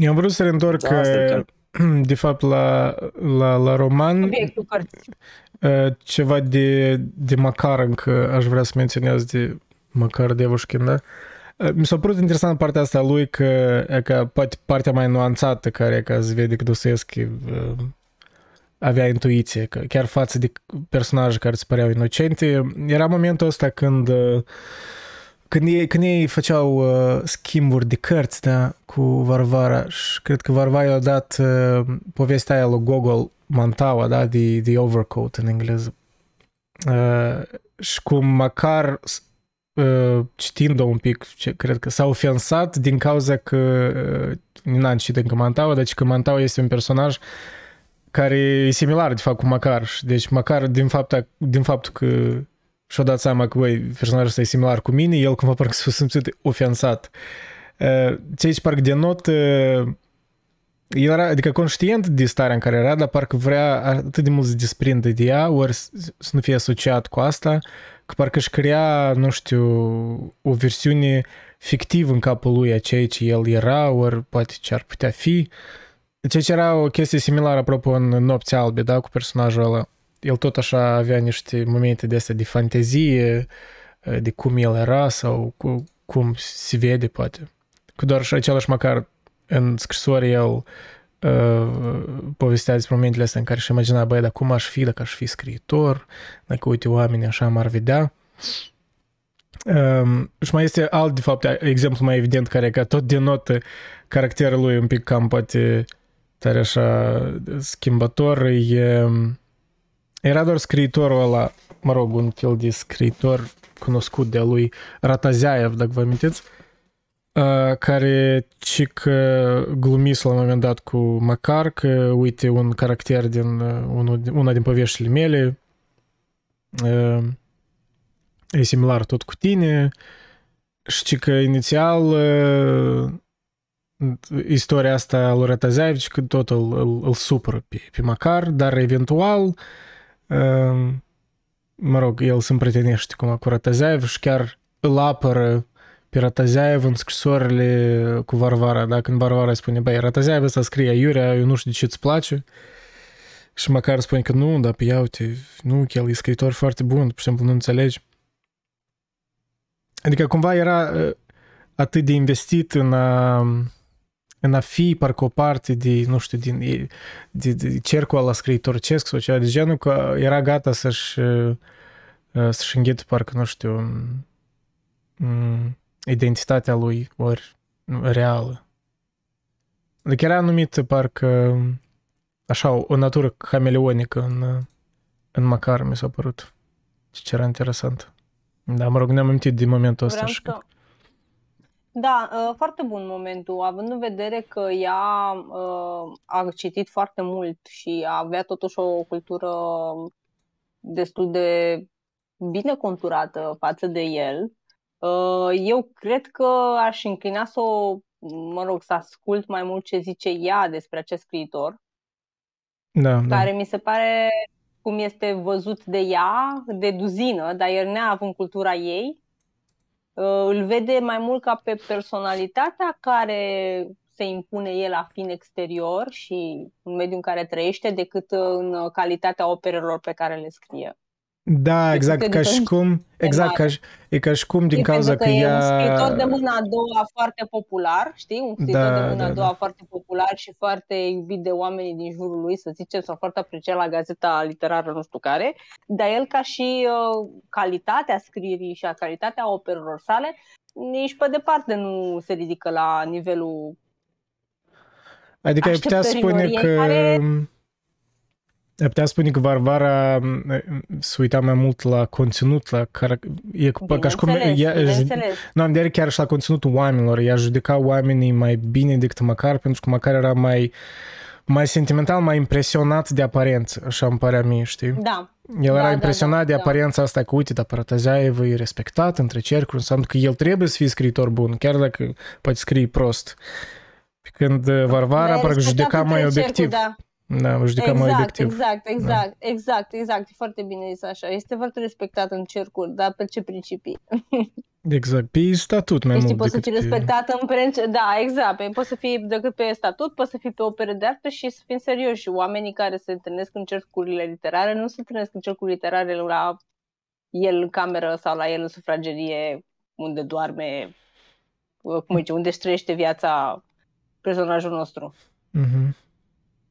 Eu am vrut să reîntorc, Da, asta e uh, de fapt, la, la, la roman. Subiectul cărții. Uh, ceva de, de Macar încă aș vrea să menționez de Macar Devușkin, da? Uh, Mi s-a părut interesant partea asta a lui că, e că poate partea mai nuanțată care că se vede că Dostoevski uh, avea intuiție, că chiar față de personaje care se păreau inocente, era momentul ăsta când uh, când ei, când ei făceau uh, schimburi de cărți da, cu Varvara și cred că Varvara i-a dat uh, povestea aia lui Gogol Mantaua, da, de, de Overcoat în engleză. Uh, și cum măcar uh, citind-o un pic, ce, cred că s-a ofensat din cauza că uh, n-am citit încă Mantaua, deci că Mantaua este un personaj care e similar, de fapt, cu Macar. Și Deci Macar, din, faptul, din faptul că și-a dat seama că, băi, personajul ăsta e similar cu mine, el cumva parcă s-a simțit ofensat. Uh, Ce aici parcă denot, uh, el era, adică conștient de starea în care era, dar parcă vrea atât de mult să desprinde de ea, ori să să nu fie asociat cu asta, că parcă își crea, nu știu, o versiune fictivă în capul lui a ceea ce el era, ori poate ce ar putea fi. Ceea ce era o chestie similară, apropo, în Nopți Albe, da, cu personajul ăla. El tot așa avea niște momente de astea de fantezie, de cum el era sau cu, cum se vede, poate. Cu doar și același măcar în scrisori el uh, povestea despre momentele astea în care și imagina, băi, dar cum aș fi dacă aș fi scriitor, dacă, uite, oamenii așa m-ar vedea. Um, și mai este alt, de fapt, exemplu mai evident care că tot denotă caracterul lui un pic cam poate tare așa schimbător. E, era doar scriitorul ăla, mă rog, un fel de scriitor cunoscut de-a lui Rataziaev, dacă vă amintiți, uh, care cic glumis la un moment dat cu Macar că, uite, un caracter din uh, unul, una din poveștile mele uh, e similar tot cu tine și că inițial uh, istoria asta lui Rataziaev că tot îl, îl, îl supără pe, pe Macar, dar eventual uh, mă rog, el se împrietenește cum cu Rataziaev și chiar îl apără pe Rataziaev în scrisorile cu Varvara, da? Când Varvara îi spune, băi, Rataziaev ăsta scrie Iurea, eu nu știu de ce îți place. Și măcar spune că nu, dar pe ia uite, nu, că el e scriitor foarte bun, pur și simplu nu înțelegi. Adică cumva era uh, atât de investit în a, în a fi parcă o parte de, nu știu, din de, de cercul ăla scriitorcesc sau ceva de genul, că era gata să-și uh, să-și înghetă parcă, nu știu, um, identitatea lui ori reală. Adică era numit parcă așa o natură cameleonică în, în Macar, mi s-a părut. Ce era interesant. Da, mă rog, ne-am amintit de momentul ăsta. Vreau și să... Da, uh, foarte bun momentul, având în vedere că ea uh, a citit foarte mult și avea totuși o cultură destul de bine conturată față de el. Uh, eu cred că aș înclina să o, mă rog, să ascult mai mult ce zice ea despre acest scriitor, Da, da. care mi se pare cum este văzut de ea, de duzină, dar el neavând cultura ei, uh, îl vede mai mult ca pe personalitatea care se impune el a fi în exterior și în mediul în care trăiește, decât în calitatea operelor pe care le scrie. Da, Deci exact, este ca și diferit cum, exact, ca, și- e ca și cum din Știi, cauza pentru că că e un ea... scriitor de mâna a doua foarte popular, știi? Un scriitor Da, de mâna da, a doua da. foarte popular și foarte iubit de oamenii din jurul lui, să zicem, sau foarte apreciat la gazeta literară nu știu care, dar el ca și uh, calitatea scrierii și a calitatea operelor sale, nici pe departe nu se ridică la nivelul Adică ai putea așteptărilor spune ei, că... care- Ai putea spune că Varvara m, se uita mai mult la conținut, la care... E ca ca și cum... Bineînțeles, Ea, bineînțeles. nu, am de vedere chiar și la conținutul oamenilor. Ea judeca oamenii mai bine decât măcar, pentru că măcar era mai, mai sentimental, mai impresionat de aparență, așa îmi părea mie, știi? Da, El Da, era da, impresionat da, de da. aparența asta că, uite, dar Parataziaev e respectat între cercuri, înseamnă că el trebuie să fie scriitor bun, chiar dacă poate scrie prost. Pe Când uh, Varvara, Mai parcă respectat judeca mai între obiectiv. cercuri, Da. Da, judecăm mai Exact, obiectiv. exact, exact, exact, exact. E foarte bine zis așa. Este foarte respectat în cercuri, dar pe ce principii? Exact. Pe statut mai Deci mult poți să decât fii pe... respectat în principiu. Da, exact. Pe, poți să fii decât pe statut, poți să fii pe opere de artă și să fim serioși. Oamenii care se întâlnesc în cercurile literare nu se întâlnesc în cercurile literare la el în cameră sau la el în sufragerie unde doarme, cum zice, unde își trăiește viața personajul nostru. Mhm.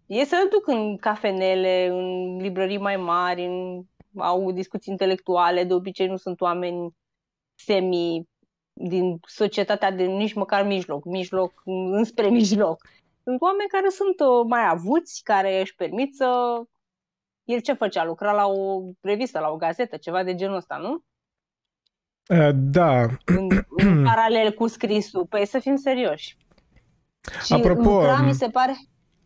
Ei se duc în cafenele, în librării mai mari, în, au discuții intelectuale, de obicei nu sunt oameni semi din societatea de nici măcar mijloc, mijloc înspre mijloc. Sunt oameni care sunt uh, mai avuți, care își permit să... El ce făcea? Lucra la o revistă, la o gazetă, ceva de genul ăsta, nu? Uh, Da, În, în paralel cu scrisul. Păi să fim serioși. Și Apropo, lucra, m- mi se pare...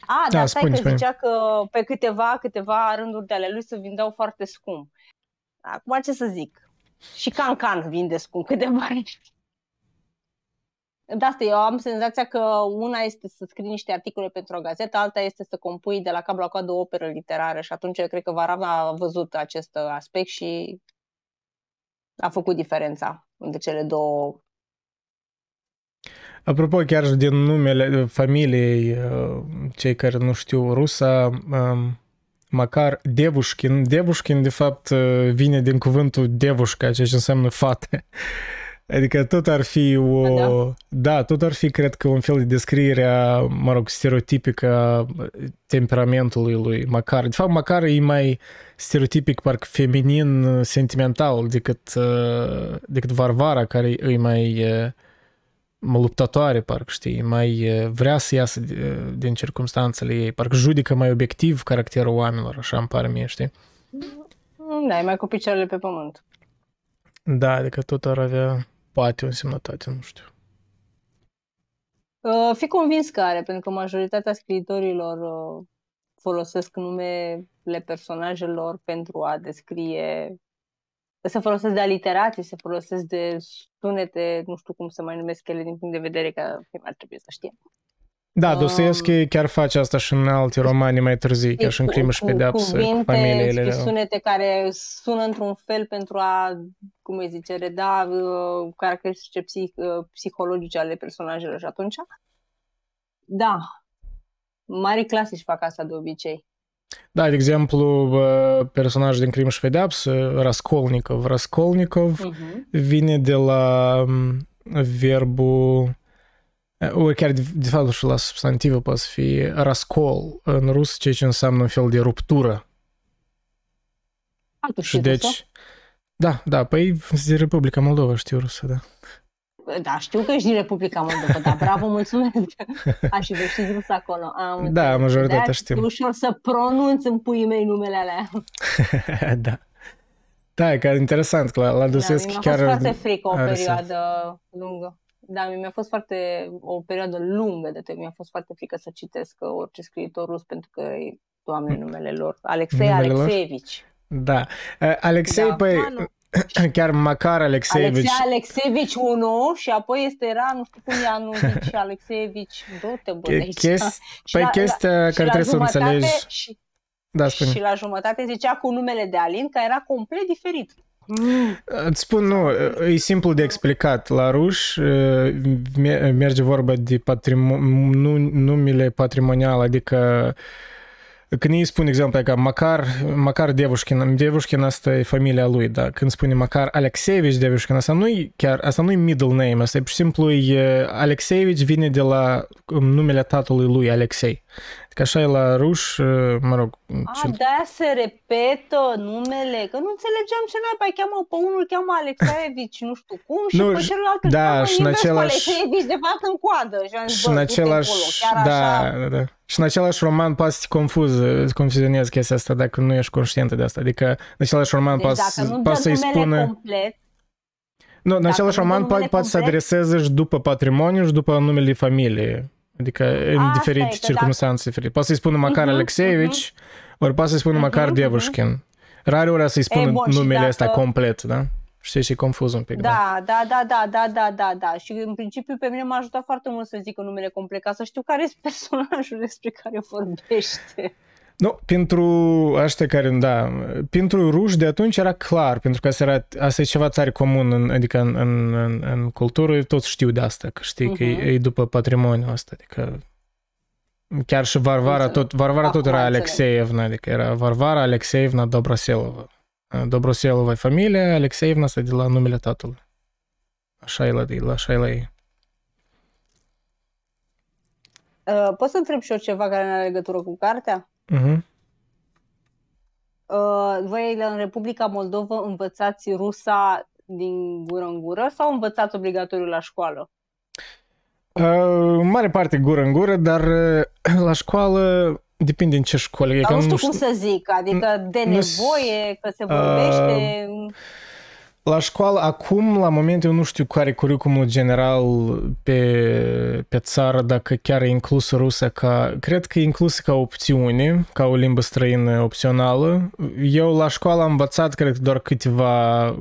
A, Da, dar stai spune, că spune. zicea că pe câteva, câteva rânduri de ale lui se vindeau foarte scump. Acum ce să zic? Și Can Can vinde scump câteva. De asta eu am senzația că una este să scrii niște articole pentru o gazetă, alta este să compui de la cap la coadă o operă literară și atunci eu cred că Varam a văzut acest aspect și a făcut diferența între cele două. Apropo, chiar și din numele familiei, uh, cei care nu știu rusa, um, măcar Devușkin. Devușkin, de fapt, uh, vine din cuvântul devușca, ceea ce înseamnă fată. Adică tot ar fi o... Da. Da, tot ar fi, cred că, un fel de descriere a, mă rog, stereotipică a temperamentului lui Macar. De fapt, Macar e mai stereotipic, parcă feminin, uh, sentimental decât, uh, decât Varvara, care e mai uh, mă luptătoare, parcă știi, mai uh, vrea să iasă de- din circumstanțele ei, parcă judecă mai obiectiv caracterul oamenilor, așa îmi pare mie, știi? Da, e mai cu picioarele pe pământ. Da, adică tot ar avea poate o însemnătate, nu știu. Uh, fi convins că are, pentru că majoritatea scriitorilor uh, folosesc numele personajelor pentru a descrie se folosesc de aliterații, se folosesc de sunete, nu știu cum să mai numesc ele din punct de vedere că ar trebui să știm. Da, Um, Dostoevski chiar face asta și în alte romane mai târzii, chiar și în crimă și pedeapsă, cu cuvinte, familiile. sunete care sună într-un fel pentru a, cum îi zice, reda uh, caracteristice psih, uh, psihologice ale personajelor și atunci, da, mari clasici fac asta de obicei. Da, de exemplu, bă, personajul din crimă și pedeapsă, Raskolnikov. Raskolnikov Uh-huh. vine de la m, verbul ori chiar de, de fapt și la substantivă poate să fie rascol în rus, ceea ce înseamnă un fel de ruptură. Ah, tu Și știi rusă? deci, da, da, păi de Republica Moldova știu rusă, da. Da, știu că ești din Republica Moldova, dar bravo, mulțumesc. A, și vă știți rus acolo. Am Da, înțeles. majoritatea De-aia știm. E ușor să pronunț în puii mei numele alea. da. Da, e că interesant, că la, la Da, Dostoevski mi-a chiar fost foarte frică o are sens. perioadă lungă. Da, mi-a fost foarte, o perioadă lungă de timp. Mi-a fost foarte frică să citesc orice scriitor rus pentru că, e, doamne, numele lor, Alexei Numele lor? Alexeevici. Da. Uh, Alexei, Da. păi, Ah, nu. chiar Macar Alexeevici, Alexei Alexeevici 1 și apoi este era, nu știu cum e anul și Alexeevici, du-te bă de che- aici. chesti- Și păi la- chestia la- care și la trebuie să jumătate înțelegi... Și, Da, spune. și la jumătate zicea cu numele de Alin, care era complet diferit. Îți spun, nu, e simplu de explicat. La ruși me- merge vorba de patrimo- nu, numele patrimonial, adică când ei spun, de exemplu, ca Macar, Macar Devușkin, Devușkin asta e familia lui, da? Când spune Macar Alexeevici Devușkin, asta nu e chiar, asta nu e middle name, asta e pur și simplu e, Alexeevici vine de la um, numele tatălui lui, Alexei. Adică așa e la ruși, mă rog, A, ce- de-aia se repetă numele, că nu înțelegeam ce naiba, îi cheamă pe unul îl cheamă Alexeevici, nu știu cum, și Nu, pe și- celălalt îl da, cheamă și în invers cu același- Alexeevici, de fapt, în coadă. Și, am zis, Și bă, în du-te același, acolo, chiar da, așa. da, da. Și în același roman poate să te confuză, să confuzionezi chestia asta dacă nu ești conștientă de asta. Adică în același roman Deci poate, dacă nu poate dă să-i numele spună... complet, Nu, în dacă același nu dă roman numele poate, poate să complet- adreseze și după patrimoniu și după numele de familie. Adică în Asta e, diferite că circunstanțe diferite. Poate să-i spună Macar Mhm, Alexeevici, ori poate să-i spună Macar Mhm, Devușkin. Rare ori să-i spună bun, și numele dacă- ăsta complet, da? Știi, și confuz un pic, da. Da, da, da, da, da, da, da, da. Și în principiu pe mine m-a ajutat foarte mult să zic numele complet, ca să știu care este personajul despre care vorbește. Nu, pentru ăștia care, da, pentru ruși de atunci era clar, pentru că asta, era, asta e ceva tare comun, în, adică în, în, în, în cultură toți știu de asta, că știi uh-huh. că e, e după patrimoniul ăsta, adică chiar și Varvara tot, Varvara tot era Alexeevna, adică era Varvara Alexeevna Dobroselova. Dobroselova e familia, Alexeevna asta de la numele tatălui. Așa e la, așa e la ei. Uh, pot să întreb și eu ceva care nu are legătură cu cartea? Uh-huh. Uh, voi în Republica Moldova învățați rusa din gură în gură sau învățați obligatoriu la școală? Uh, în mare parte gură în gură, dar uh, la școală depinde în ce școală. Dar nu știu, nu știu cum să zic, adică de nevoie, că se vorbește... Uh, la școală, acum, la moment, eu nu știu care e curriculumul general pe, pe țară, dacă chiar e inclus rusa ca... Cred că e inclusă ca opțiune, ca o limbă străină opțională. Eu la școală am învățat, cred, doar câteva,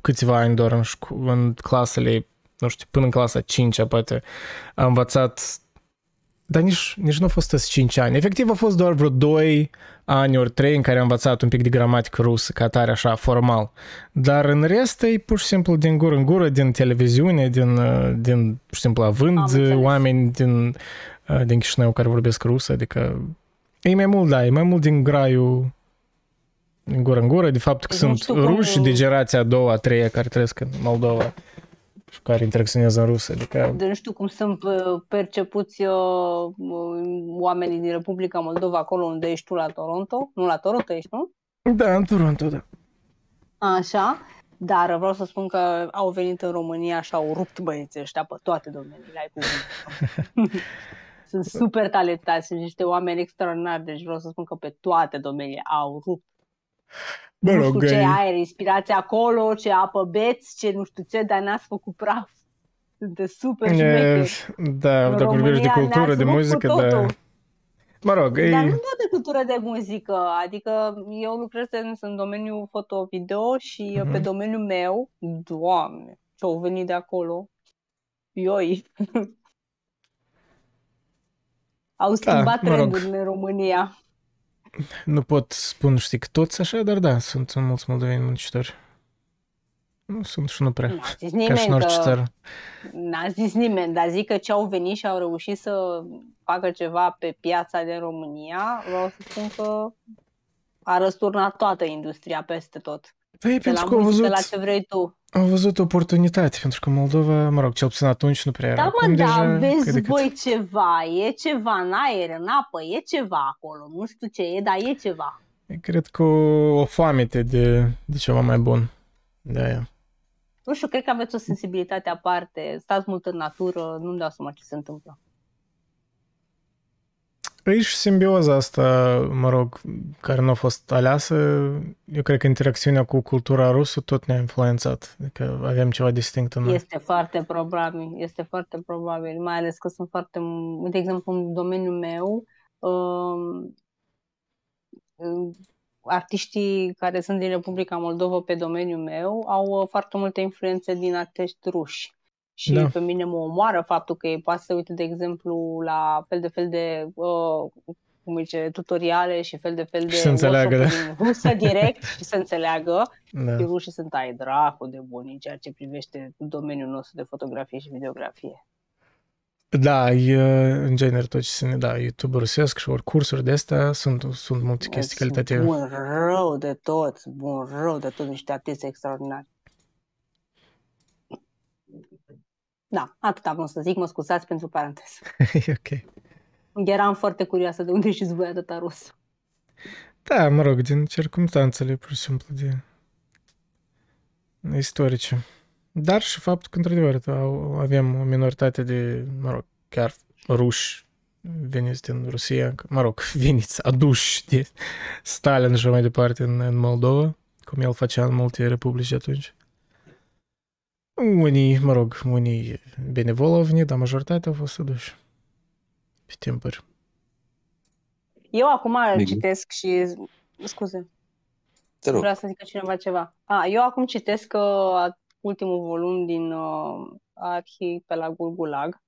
câteva ani doar în, șco- în clasele, nu știu, până în clasa 5 poate, am învățat dar nici, nici nu a fost 5 ani. Efectiv a fost doar vreo 2 ani ori 3 în care am învățat un pic de gramatică rusă, ca tare așa, formal. Dar în rest e pur și simplu din gură în gură, din televiziune, din, din pur și simplu având oameni din, din Chișinău care vorbesc rusă, adică e mai mult, da, e mai mult din graiul din gură în gură, de fapt că sunt ruși cum... de generația a doua, a treia care trăiesc în Moldova și care interacționează în rusă. Adică... De nu știu cum sunt uh, percepuți uh, oamenii din Republica Moldova acolo unde ești tu la Toronto. Nu la Toronto ești, nu? Da, în Toronto, da. Așa. Dar vreau să spun că au venit în România și au rupt băieții ăștia pe toate domeniile, ai cuvânt. sunt super talentați, sunt niște oameni extraordinari, deci vreau să spun că pe toate domeniile au rupt Mă rog, nu știu ce aer, inspirație acolo, ce apă beți, ce nu știu ce, dar n-ați făcut praf. Sunteți super șmecheri. Da, dacă vorbești de cultură, de muzică, da. Mă rog, Dar e... nu doar de cultură de muzică, adică eu lucrez în, în domeniul foto-video și uh-huh. pe domeniul meu, doamne, ce-au venit de acolo, ioi. Au da, schimbat da, trendurile în România. Nu pot spun, știi, că toți așa, dar da, sunt mulți moldoveni muncitori. Nu sunt și nu prea. N-a zis nimeni ca și în orice că... țară. N-a zis nimeni, dar zic că ce au venit și au reușit să facă ceva pe piața din România, vreau să spun că a răsturnat toată industria peste tot. Păi, pentru că au văzut, la ce vrei tu. Au văzut oportunitate, pentru că Moldova, mă rog, cel puțin atunci nu prea era. Da, mă, da, vezi voi cât... ceva, e ceva în aer, în apă, e ceva acolo, nu știu ce e, dar e ceva. Cred că o, o foamete de, de ceva mai bun. De aia. Nu știu, cred că aveți o sensibilitate aparte, stați mult în natură, nu-mi dau seama ce se întâmplă. Păi și simbioza asta, mă rog, care nu a fost aleasă, eu cred că interacțiunea cu cultura rusă tot ne-a influențat. Adică avem ceva distinct în noi. Este foarte probabil, este foarte probabil, mai ales că sunt foarte, de exemplu, în domeniul meu, um, artiștii care sunt din Republica Moldova pe domeniul meu au foarte multe influențe din artiști ruși. Și da. pe mine mă omoară faptul că ei poate să uite, de exemplu, la fel de fel de uh, cum zice, tutoriale și fel de fel de și să înțeleagă, da. rusă direct și să înțeleagă. Da. Și rușii sunt ai dracu de buni în ceea ce privește domeniul nostru de fotografie și videografie. Da, e, în genere tot ce se ne da, YouTube rusesc și ori cursuri de astea sunt, sunt multe chestii calitative. Bun rău de tot, bun rău de tot, niște artiști extraordinari. Da, atât am să zic, mă scuzați pentru paranteză. e ok. Eram foarte curioasă de unde știți voi atâta rus. Da, mă rog, din circumstanțele, pur și simplu, de istorice. Dar și faptul că, într-adevăr, avem o minoritate de, mă rog, chiar ruși veniți din Rusia, mă rog, veniți aduși de Stalin și mai departe în, în Moldova, cum el făcea în multe republici de atunci. Unii, mă rog, unii benevol au venit, dar majoritatea au fost aduși pe timpuri. Eu acum Bine. citesc și... Scuze. Te rog. Vreau să zică cineva ceva. A, eu acum citesc uh, ultimul volum din uh, Arhi pe la Gulgulag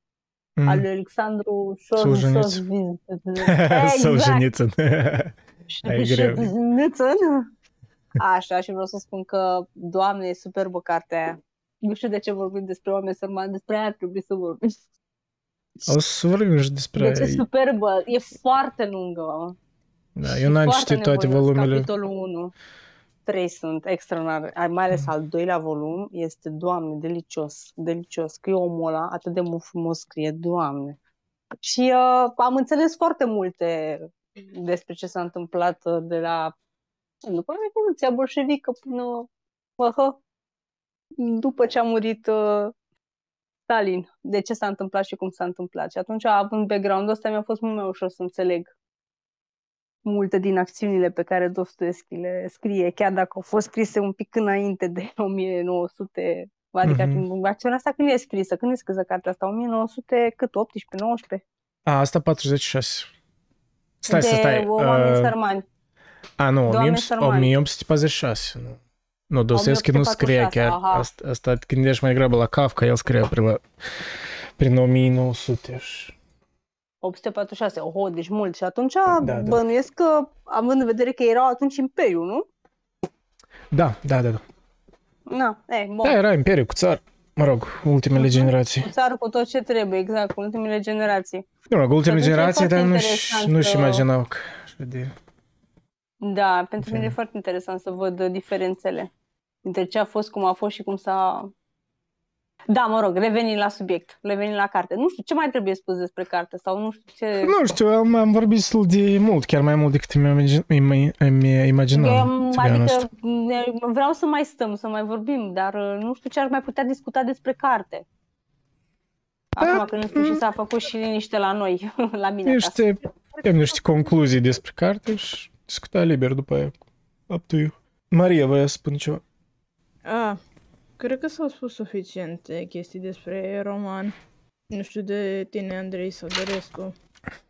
Mm. al lui Alexandru Solzhenitsyn. Solzhenitsyn. Solzhenitsyn. Ai greu. Solzhenitsyn. Așa, și vreau să spun că, doamne, e superbă cartea aia. Nu știu de ce vorbim despre oameni sărmani, despre aia ar trebui să vorbim. O să vorbim și despre... Deci e superbă, e foarte lungă. Da, eu n-am Foarte citit toate nevoios. volumele. Capitolul 1. Trei sunt extraordinare. Mai ales Mm. al doilea volum este, doamne, delicios. Delicios. Că e omul ăla atât de mult frumos scrie, doamne. Și uh, am înțeles foarte multe despre ce s-a întâmplat uh, de la după Revoluția bolșevică până uh, după ce a murit uh, Stalin. De ce s-a întâmplat și cum s-a întâmplat. Și atunci, având background-ul ăsta, mi-a fost mult mai ușor să înțeleg multe din acțiunile pe care Dostoevski le scrie, chiar dacă au fost scrise un pic înainte de 1900, adică Mhm. mm-hmm. acțiunea asta când e scrisă? Când e scrisă cartea asta? 1900, cât? 18, 19? A, asta 46. Stai de să stai. oameni uh, sărmani. a, nu, de oameni 18- sărmani. 1846. Nu, nu Dostoevski nu scria 1846, chiar. aha. Asta, asta te gândești mai grabă la Kafka, el scria prin, la, prin 1900. și- 846, oho, deci mult. Și atunci Da, da, da. bănuiesc că, având în vedere că erau atunci imperiu, nu? Da, da, da. da. Na, e, bun. Da, era imperiu cu țar. Mă rog, ultimele Mhm. generații. Cu țară cu tot ce trebuie, exact, cu ultimele generații. Nu, rog, ultimele atunci e generații, dar foarte nu-și, interesant nu-și că- imaginau că așa de... Da, pentru mine e Bine. foarte interesant să văd uh, diferențele între ce a fost, cum a fost și cum s-a... Da, mă rog, revenind la subiect, revenind la carte. Nu știu, ce mai trebuie spus despre carte sau nu știu ce... Nu știu, am, am vorbit destul de mult, chiar mai mult decât mi-am imagi- îmi, îmi imaginam. Eu, to be honest. adică ne- vreau să mai stăm, să mai vorbim, dar uh, nu știu ce ar mai putea discuta despre carte. Acum că în sfârșit s-a făcut și liniște la noi, la mine acasă. niște, am niște concluzii despre carte și discuta liber după aia. Up to you. Maria, voia să spun ceva. A, cred că s-au spus suficiente chestii despre roman. Nu știu de tine, Andrei, sau de restul.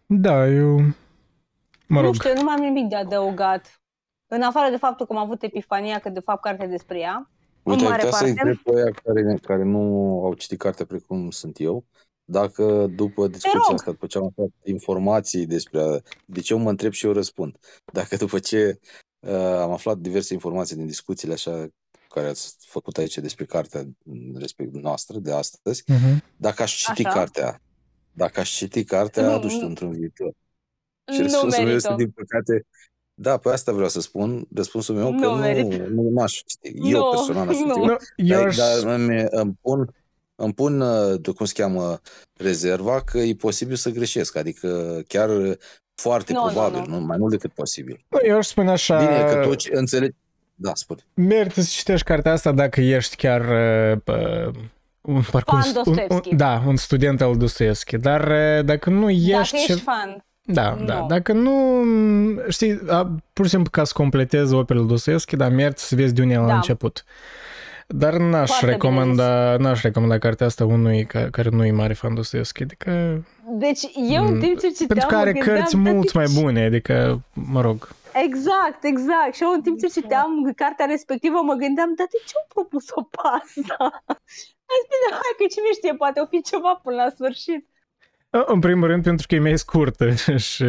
Da, eu... Mă Nu rog, știu, eu nu mai am nimic de adăugat. În afară de faptul că am avut epifania că de fapt cartea e despre ea. Uite, În ai mare putea să parte. întreb pe aia care, care nu au citit cartea precum sunt eu, dacă după discuția rog. asta, după ce am aflat informații despre... Deci eu mă întreb și eu răspund. Dacă după ce uh, am aflat diverse informații din discuțiile așa care ați făcut aici despre cartea respectiv noastră de astăzi, uh-huh. dacă aș citi Așa. cartea, dacă aș citi cartea, Nu, nu știu, nu. într-un viitor. Și Nu răspunsul meu merită. este, din păcate, da, pe asta vreau să spun. Răspunsul meu Nu că nu, merită. nu, nu aș citi. Eu Nu, personal aș citi. nu. nu, eu Dar, aș... dar îmi, îmi pun, îmi pun, uh, de cum se cheamă, rezerva că e posibil să greșesc. Adică chiar uh, foarte Nu, nu, probabil, nu. nu, mai mult decât posibil. nu, eu aș spune așa... Bine, că tu ce- înțelegi... Da, spune. Merită să citești cartea asta dacă ești chiar uh, pă, un, parcă un, Fan st- un, un, Dostoevski. da, un student al Dostoevski, dar uh, dacă nu ești... Dacă ce- ești fan. Da, Nu. da. Dacă nu, știi, a, pur și simplu ca să completezi operele Dostoevski, dar merită să vezi de unde el a Da. început. Dar n-aș Foarte bine recomanda, n-aș recomanda cartea asta unui ca, care nu e mare fan Dostoevski. Adică, Deci eu în Mm, timp ce citeam pentru că mă are gândeam, cărți dar mult de mai ce- bune, adică, mă rog. Exact, exact. Și eu în timp ce citeam cartea respectivă mă gândeam, dar de ce au propus-o pe asta? Am zis, bine, hai că cine știe, poate o fi ceva până la sfârșit. În primul rând pentru că e mai scurtă și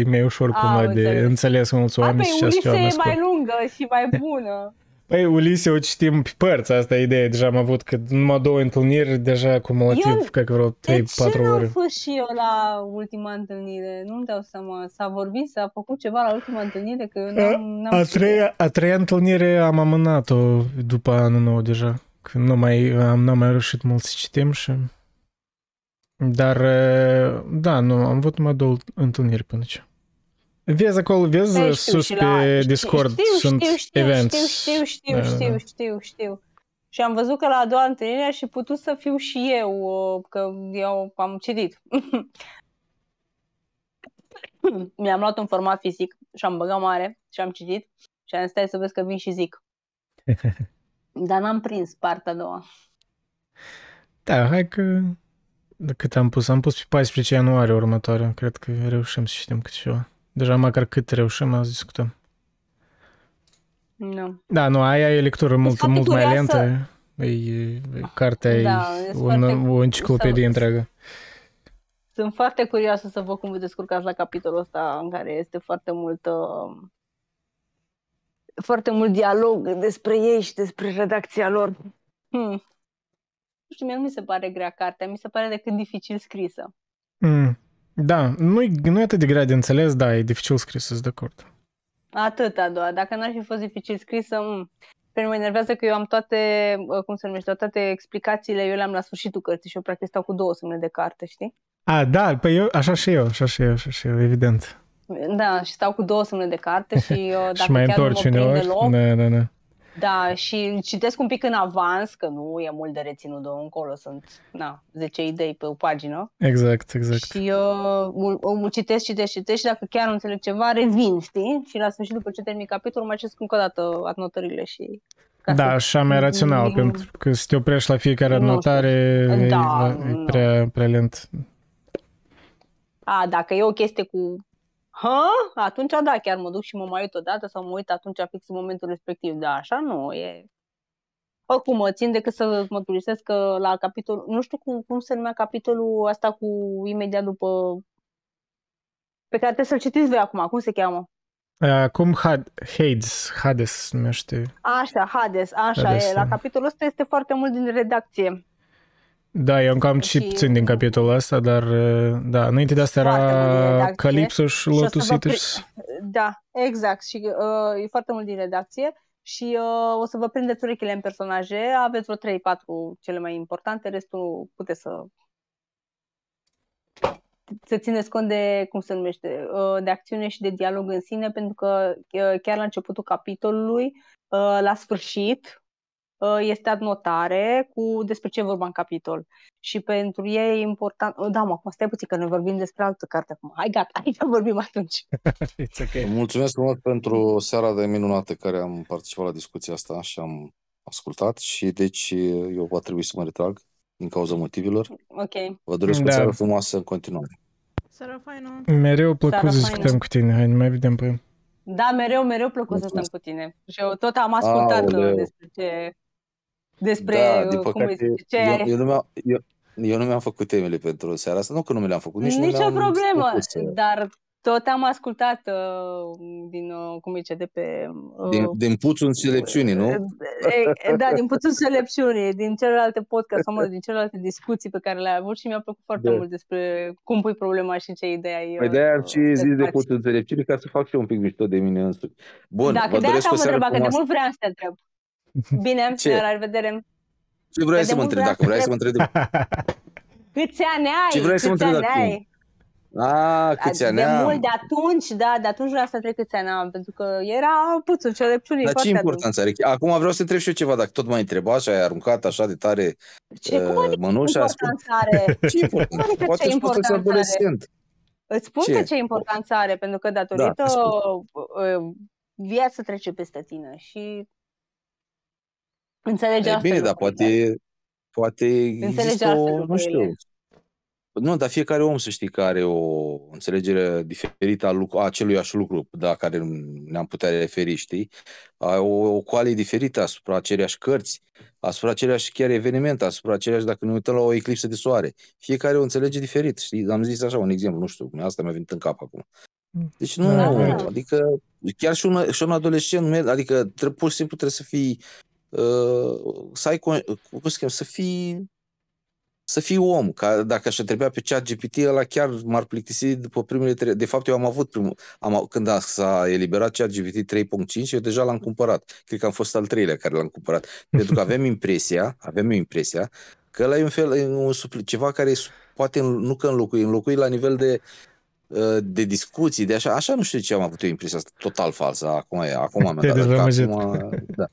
e mai ușor Am cumva de înțeles. înțeles mulți A, oameni pe și ceva Ulise mai e scurt. mai lungă și mai bună. Păi, Ulise o citim pe părți, asta e ideea. Deja am avut că numai două întâlniri, deja cumulativ, Eu- cred că vreo 3-4 De ce n-am ore. fost și eu la ultima întâlnire? Nu-mi dau seama. S-a vorbit, s-a făcut ceva la ultima întâlnire? Că eu n-am, n-am A știut. treia, a treia întâlnire am amânat-o după anul nou deja. Că nu mai, am, n-am mai reușit mult să citim și... Dar, uh, da, nu, am avut numai două întâlniri până aici. Vezi acolo, vezi Ei, sus și pe la- Discord știu, sunt știu, știu, events. Știu, știu, Da, da, știu, da. știu, știu. Și am văzut că la a doua întâlnire aș fi putut să fiu și eu, uh, că eu am citit. Mi-am luat un format fizic și am băgat mare și am citit și am zis, stai să vezi că vin și zic. Dar n-am prins partea a doua. Da, hai că... De cât am pus? Am pus pe 14 ianuarie următoare. Cred că reușim să citim câte ceva. Deja măcar cât reușim, azi discutăm. Nu. Da, nu, aia e lectură mult, foarte mult mai curioasă. lentă. E, e, cartea Da, e sunt un, foarte- o enciclopedie să- întreagă. Sunt foarte curioasă să văd cum vă descurcați la capitolul ăsta în care este foarte mult uh, foarte mult dialog despre ei și despre redacția lor. Hmm. Nu știu, mie nu mi se pare grea cartea, mi se pare decât dificil scrisă. Mm. Da, nu e, nu e atât de grea de înțeles, da, e dificil scris, sunt de acord. Atâta doar. Dacă n-ar fi fost dificil scrisă, mm, pe mine mă enervează că eu am toate, uh, cum se numește, toate explicațiile, eu le-am la sfârșitul cărții și eu practic stau cu două semne de carte, știi? A, da, păi eu, așa și eu, așa și eu, așa și eu, evident. Da, și stau cu două semne de carte și uh, dacă și mai chiar nu mă întorci prinde uneori. loc, Da, da, da. Da, și citesc un pic în avans, că nu e mult de reținut de încolo, sunt na, 10 idei pe o pagină. Exact, exact. Și uh, o citesc, citesc, citesc și dacă chiar nu înțeleg ceva, revin, știi? Și la sfârșit, după ce termin capitolul, mai citesc încă o dată anotările și... ca Da, să- așa mai rațional, Nu- pentru că să te oprești la fiecare Nu știu. notare e, Da, e nu. prea, prea lent. A, dacă e o chestie cu... Hă? Atunci da, chiar mă duc și mă mai uit odată sau mă uit atunci fix în momentul respectiv. Da, așa nu, e... Oricum, mă țin decât să mă turisesc că la capitolul... Nu știu cum, cum se numea capitolul asta cu imediat după... Pe care trebuie să-l citiți voi acum. Cum se cheamă? Acum Had- Hades, Hades se numește. Așa, Hades, așa Hades, e. La da. capitolul ăsta este foarte mult din redacție. Da, eu încă am citit Și- puțin din capitolul ăsta, dar da, înainte de asta Foarte mult din era redacție. Calypso și Și o să vă Lotus pri- Eaters. Da, exact. Și uh, e foarte mult din redacție și uh, o să vă prindeți urechile în personaje. Aveți vreo 3-4 cele mai importante, restul puteți să să țineți cont de, cum se numește, uh, de acțiune și de dialog în sine, pentru că uh, chiar la începutul capitolului, uh, la sfârșit, uh, este adnotare cu despre ce e vorba în capitol. Și pentru ei e important... Oh, da, mă, acum stai puțin că noi vorbim despre altă carte acum. Hai, gata, hai să vorbim atunci. It's okay. Mulțumesc frumos pentru seara de minunată care am participat la discuția asta și am ascultat și deci eu va trebui să mă retrag din cauza motivelor. Ok. Vă doresc Da. o seară frumoasă în continuare. Seara faină. Mereu plăcut Seara să faină. discutăm cu tine. Hai, ne mai vedem pe Da, mereu, mereu plăcut să stăm Mulțumesc. cu tine. Și eu tot am ascultat Aoleu. uh, despre ce... Despre, da, uh, din cum păcate, îi zice, ce eu, eu, nu mi-am, eu, eu nu mi-am făcut temele pentru seara asta. Nu că nu mi le-am făcut, nici nu Nicio mi-am problemă, făcut să- dar tot am ascultat uh, din, uh, cum îi zice, de pe... Uh, Din, din puțul înțelepciunii, nu? e, da, din puțul înțelepciunii, din celelalte podcast, sau mă, rog, din celelalte discuții pe care le-ai avut și mi-a plăcut foarte Da. mult despre cum pui problema și ce idee ai. Păi uh, de-aia am și uh, zis de dezbați. puțul înțelepciunii ca să fac și eu un pic mișto de mine însuși. Bun, Da, vă că de doresc asta o am seară întrebat, că de frumoasă. mult vreau să te întreb. Bine, Ce? la revedere. Ce vrei Că de să mă mult întreb? vreau Dacă să vrei să mă întreb... Câți ani ai? Ce vrei să mă Câți întreb ani acum? ai? A, câți ani de am? mult, de atunci, da, de atunci vreau să întreb câți ani am, pentru că era puțul înțelepciunii Dar ce foarte adânc. importanță are? Acum vreau să întreb și eu ceva, dacă tot m-ai întrebat și ai aruncat așa de tare Ce, cum uh, adică mănușa, importanță are? Ce importanță? Adică ce Poate îți poți importanță are? adolescent. Îți spun Ce? ce? ce importanță are, pentru că datorită Da, te uh, viața trece peste tine și înțelegi E altfel bine, dar lucrurile. poate, poate există altfel o, nu lucrurile. știu, nu, dar fiecare om să știi că are o înțelegere diferită a, lucru, a aceluiași lucru la care ne-am putea referi, știi? A, o, o coalie diferită asupra aceleiași cărți, asupra aceleiași chiar eveniment, asupra aceleiași, dacă ne uităm la o eclipsă de soare. Fiecare o înțelege diferit, știi? Am zis așa un exemplu, nu știu, asta mi-a venit în cap acum. Deci nu, Da, da. adică chiar și un, și un adolescent, adică trebuie, pur și simplu trebuie să fii uh, să ai, con- cum se cheamă, să fii să fii om, ca dacă aș întrebea pe chat GPT, ăla chiar m-ar plictisi după primele trei. De fapt, eu am avut primul, am, când a, s-a eliberat chat GPT 3.5, eu deja l-am cumpărat. Cred că am fost al treilea care l-am cumpărat. Pentru că avem impresia, avem impresia că ăla e un fel, e un, supl- ceva care e su- poate în- nu că înlocui, înlocui la nivel de uh, de discuții, de așa, așa nu știu ce am avut eu impresia asta, total falsă, acum e, acum mi-am Te-ai dat, că dezamăgit. acum, da.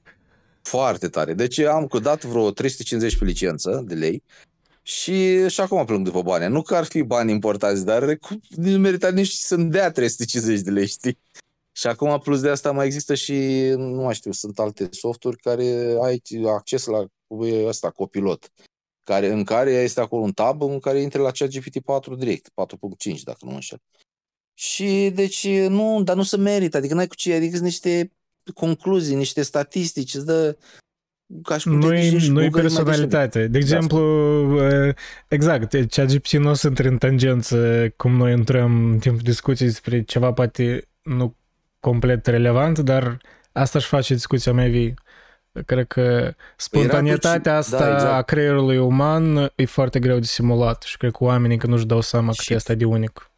Foarte tare. Deci am dat vreo 350 pe licență de lei și, și acum plâng după bani. Nu că ar fi bani importanți, dar cu- nu merita nici să-mi dea 350 de lei, știi? Și acum, plus de asta, mai există și, nu mai știu, sunt alte softuri care ai acces la e ăsta, copilot, care, în care este acolo un tab în care intri la ChatGPT 4 direct, 4.5, dacă nu mă înșel. Și, deci, nu, dar nu se merită, adică n-ai cu ce, adică sunt niște concluzii, niște statistici, îți dă, ca și cum te duci Nu-i, și nu-i Google mai personalitate. De Da, exemplu, uh, exact, ChatGPT nu o să intre în tangență cum noi intrăm în timpul discuției despre ceva poate nu complet relevant, dar asta își face discuția mai vie. Cred că spontanitatea atunci- asta da, exact. a creierului uman e foarte greu de simulat și cred că oamenii că nu-și dau seama Și- cât este de unic.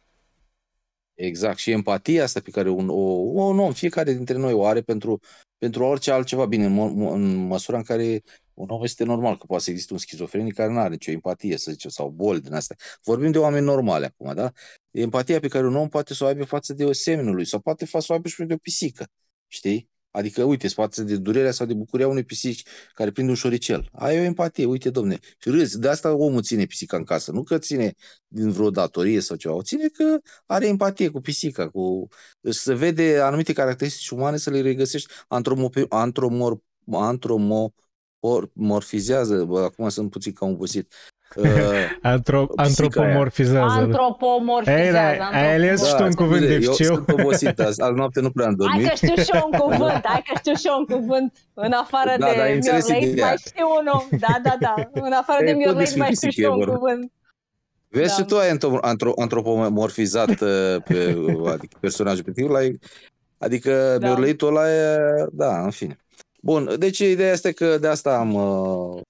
Exact. Și empatia asta pe care un, o, un om, fiecare dintre noi o are pentru, pentru orice altceva. Bine, în, mă- în măsura în care un om este normal, că poate să existe un schizofrenic care nu are nicio empatie, să zicem, sau boli din astea. Vorbim de oameni normale acum, da? Empatia pe care un om poate să o aibă față de semenul lui sau poate să o aibă și de o pisică, știi? Adică, uite, față de durerea sau de bucuria unei pisici care prinde un șoricel. Ai o empatie, uite, domne, și râzi. De asta omul ține pisica în casă. Nu că ține din vreo datorie sau ceva. O ține că are empatie cu pisica, cu... se vede anumite caracteristici umane să le regăsești antromope, antromor, antromorfizează, bă, acum sunt puțin cam obosit. Uh, Antro- Pisica aia. antropomorfizează. da. Antropomorfizează. Ei, da, ai ales și tu un să cuvânt bine, Eu dificil. sunt obosit azi, azi noapte nu prea am Hai dormit. că știu și eu un cuvânt, hai că știu și eu un cuvânt. În afară Da, dar ai de înțeles Miorlate ideea. mai știu unul. Da, da, da. În afară E, de tot Miorlate despre mai știu pisică și eu e un vorba. cuvânt. Vezi Da. și tu ai antro- antro- antropomorfizat uh, pe adică personajul pe tine, l-ai- adică Da. da. ul ăla e, da, în fine. Bun, deci ideea este că de asta am uh, uh,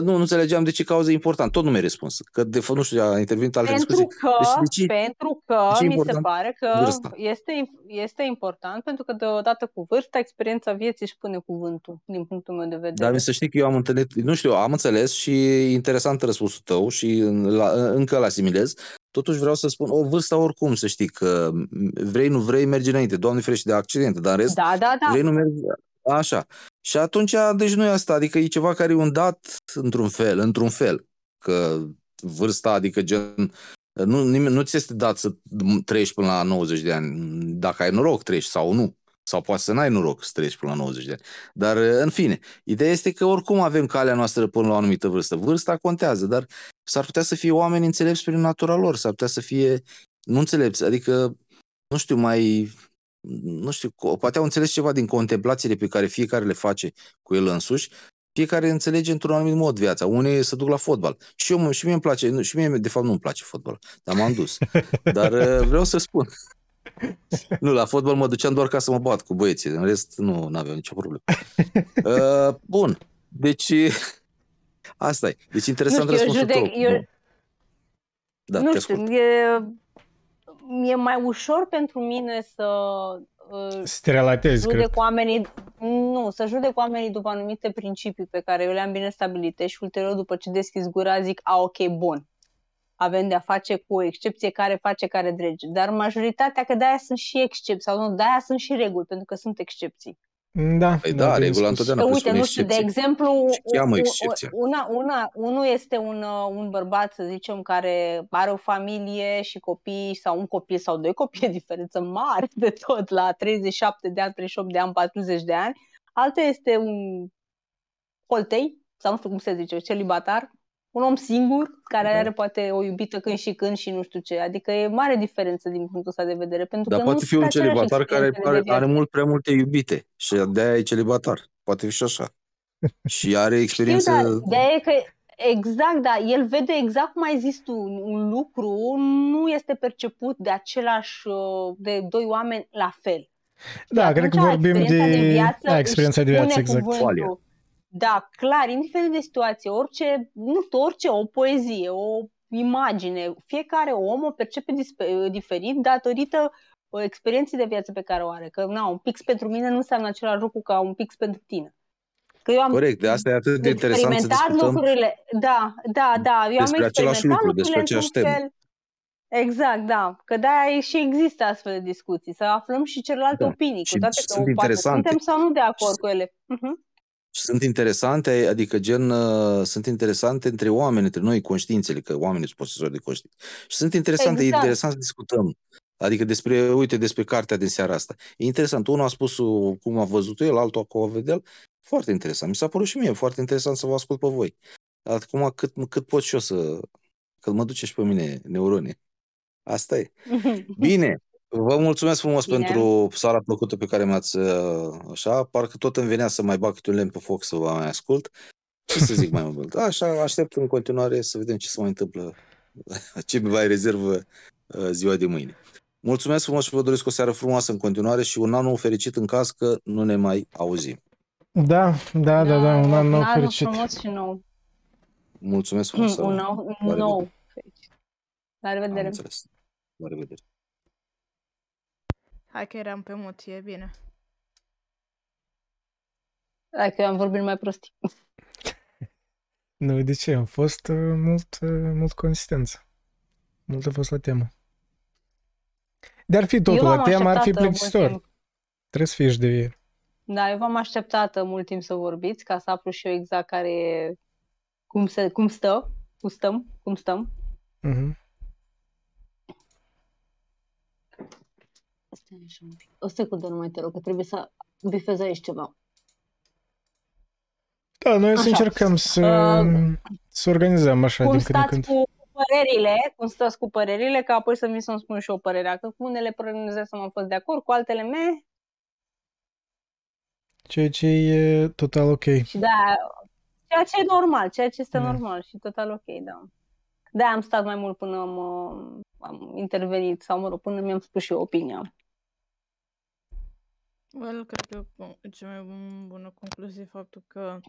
nu, nu înțelegeam de ce cauză e important. Tot nu mi-ai răspuns. Că de fapt, nu știu, a intervenit alte Pentru discuții. că, Deci, de ce- pentru că de ce e mi se important pare că vârsta? este, este important pentru că deodată cu vârsta, experiența vieții își pune cuvântul, din punctul meu de vedere. Dar mi să știi că eu am întâlnit, nu știu, am înțeles și e interesant răspunsul tău și în- la, încă îl asimilez. Totuși vreau să spun, o vârstă oricum, să știi că vrei, nu vrei, mergi înainte. Doamne ferește de accidente, dar în rest, Da, da, da. vrei, nu mergi. Așa. Și atunci, deci nu e asta, adică e ceva care e un dat într-un fel, într-un fel. Că vârsta, adică gen, nu, nimeni, nu ți este dat să trăiești până la 90 de ani. Dacă ai noroc, trăiești sau nu. Sau poate să n-ai noroc să trăiești până la 90 de ani. Dar, în fine, ideea este că oricum avem calea noastră până la o anumită vârstă. Vârsta contează, dar s-ar putea să fie oameni înțelepți prin natura lor, s-ar putea să fie nu înțelepți, adică, nu știu, mai, nu știu, co- poate au înțeles ceva din contemplațiile pe care fiecare le face cu el însuși, fiecare înțelege într-un anumit mod viața. Unii se duc la fotbal. Și, eu, și mie îmi place, nu, și mie, de fapt, nu îmi place fotbal, dar m-am dus. Dar uh, vreau să spun. Nu, la fotbal mă duceam doar ca să mă bat cu băieții. În rest, nu aveam nicio problemă. Uh, bun. Deci, asta e. Deci, interesant Nu știu, eu răspunsul judec- tău. eu- Da, nu te știu, ascult. e, e mai ușor pentru mine să uh, Să te relatezi, cred. judec oamenii, nu, să judec oamenii după anumite principii pe care eu le-am bine stabilite și ulterior după ce deschizi gura zic, a, ok, bun. Avem de-a face cu o excepție care face care drege. Dar majoritatea, că de-aia sunt și excepții, sau nu, de-aia sunt și reguli, pentru că sunt excepții. Da, Păi da, bine regula spus. întotdeauna Că presupune uite, nu știu, de excepție. exemplu, Și cheamă u- u- excepția. una, una, unul este un, uh, un bărbat, să zicem, care are o familie și copii sau un copil sau doi copii, e diferență mare de tot, la 37 de ani, 38 de ani, 40 de ani. Alta este un holtei, sau nu știu cum se zice, celibatar, un om singur care Da. are poate o iubită când și când și nu știu ce. Adică e mare diferență din punctul ăsta de vedere. Pentru Dar că poate nu fi un sunt aceleași celibatar care experiențele are, de viață. are mult prea multe iubite și de-aia e celibatar. Poate fi și așa. Și are experiență... Știu, dar ideea e că exact, da, el vede exact cum ai zis tu, un lucru nu este perceput de același, uh, de doi oameni la fel. Da, Și cred că atunci vorbim experiența de... viață Da, experiența de își viață, spune exact. Qualia. cuvântul. Da, clar, indiferent de situație, orice, nu știu, orice, o poezie, o imagine, fiecare om o percepe dispe- diferit datorită uh, experienței de viață pe care o are. Că, na, un pix pentru mine nu înseamnă același lucru ca un pix pentru tine. Că eu am Corect, de asta e atât de interesant să experimentat discutăm lucrurile. Da, da, da. Eu am despre același experimentat lucru, despre lucrurile aceeași într-un temă. fel. Exact, da. Că de-aia și există astfel de discuții, să aflăm și celelalte Da. opinii, Și cu toate că sunt poate interesante. suntem sau nu de acord Și- cu ele. Mhm. Și sunt interesante, adică gen, uh, sunt interesante între oameni, între noi, conștiințele, că oamenii sunt posesori de conștiință. Și sunt interesante, Exact. e interesant să discutăm. Adică despre, uite, despre cartea din seara asta. E interesant. Unul a spus cum a văzut el, altul cum a vedea el. Foarte interesant. Mi s-a părut și mie foarte interesant să vă ascult pe voi. Acum cât, cât pot și eu să... Că mă duce și pe mine neurone. Asta e. Bine. Vă mulțumesc frumos Bine. pentru sara plăcută pe care mi-ați uh, așa. Parcă tot îmi venea să mai bag câte un lemn pe foc să vă mai ascult. Ce să zic mai mult? Așa, aștept în continuare să vedem ce se mai întâmplă, ce mi mai rezervă uh, ziua de mâine. Mulțumesc frumos și vă doresc o seară frumoasă în continuare și un an fericit în caz că nu ne mai auzim. Da, da, da, da, un an nou anul fericit. frumos și nou. Mulțumesc frumos. un Sara. nou, La nou fericit. La Am revedere. înțeles. La revedere. Hai că eram pe mut, e bine. Hai că eu am vorbit mai prostii. Nu, de ce? Am fost uh, mult, uh, mult consistență. Mult a fost la temă. Dar fi totul Eu la am temă, ar fi așteptat, uh, mult plictisitor. timp. Trebuie să fii și de Da, eu v-am așteptat uh, mult timp să vorbiți, ca să aflu și eu exact care e, cum, se, cum stă, cum stăm, cum stăm. uh Stai așa un pic. O secundă numai te rog, că trebuie să bifez aici ceva. Da, noi o să Așa. încercăm să, Uh, să organizăm așa cum din când în stați când. cu părerile, cum stați cu părerile, ca apoi să mi să-mi spun și eu părerea, că cu unele păreri nu să am fost de acord, cu altele me, Ceea ce e total ok. și da, ceea ce e normal, ceea ce este Da. normal și total ok, da. Da, am stat mai mult până am, uh, am intervenit, sau mă rog, până mi-am spus și eu opinia. Well, cred că con- cea mai bun- bună concluzie e faptul că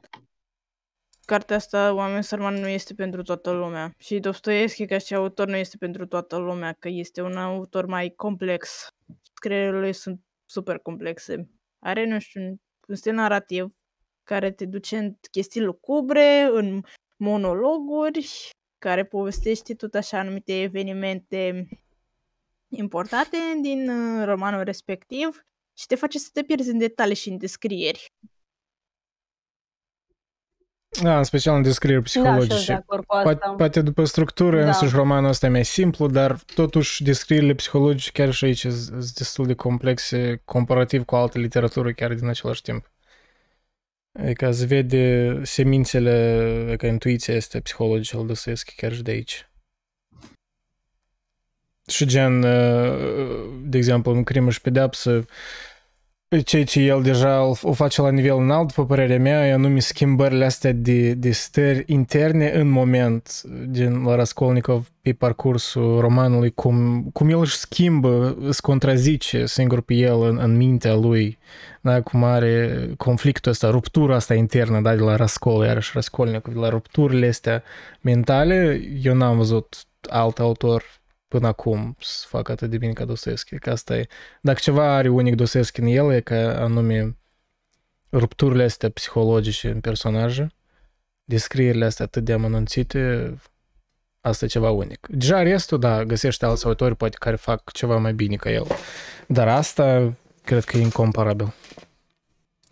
cartea asta, Oameni Sărmani, nu este pentru toată lumea. Și Dostoevski, ca și autor, nu este pentru toată lumea, că este un autor mai complex. Scrierile lui sunt super complexe. Are, nu știu, un- un stil narrativ care te duce în chestii lucubre, în monologuri, care povestește tot așa anumite evenimente importante din uh, romanul respectiv și te face să te pierzi în detalii și în descrieri. Da, în special în descrieri Da, și eu sunt de psihologice. acord cu Poate, asta. poate după structură, Da. însuși romanul ăsta e mai simplu, dar totuși descrierile psihologice chiar și aici sunt destul de complexe comparativ cu altă literatură chiar din același timp. Adică se vede semințele, adică intuiția este psihologică al Dostoevski chiar și de aici. Și gen, uh, de exemplu, în crimă și pedeapsă, ceea ce el deja o o face la nivel înalt, după părerea mea, e anume schimbările astea de, de stări interne în moment, din la Raskolnikov pe parcursul romanului, cum, cum el își schimbă, îți contrazice singur pe el în, în mintea lui, da, cum are conflictul ăsta, ruptura asta internă, da, de la Rascol, iarăși Raskolnikov, de la rupturile astea mentale, eu n-am văzut alt autor până acum să facă atât de bine ca Dostoevski, că asta e dacă ceva are unic Dostoevski în el, e că anume rupturile astea psihologice în personaje, descrierile astea atât de amănunțite, asta e ceva unic. Deja restul, da, găsește alți autori poate care fac ceva mai bine ca el. Dar asta cred că e incomparabil.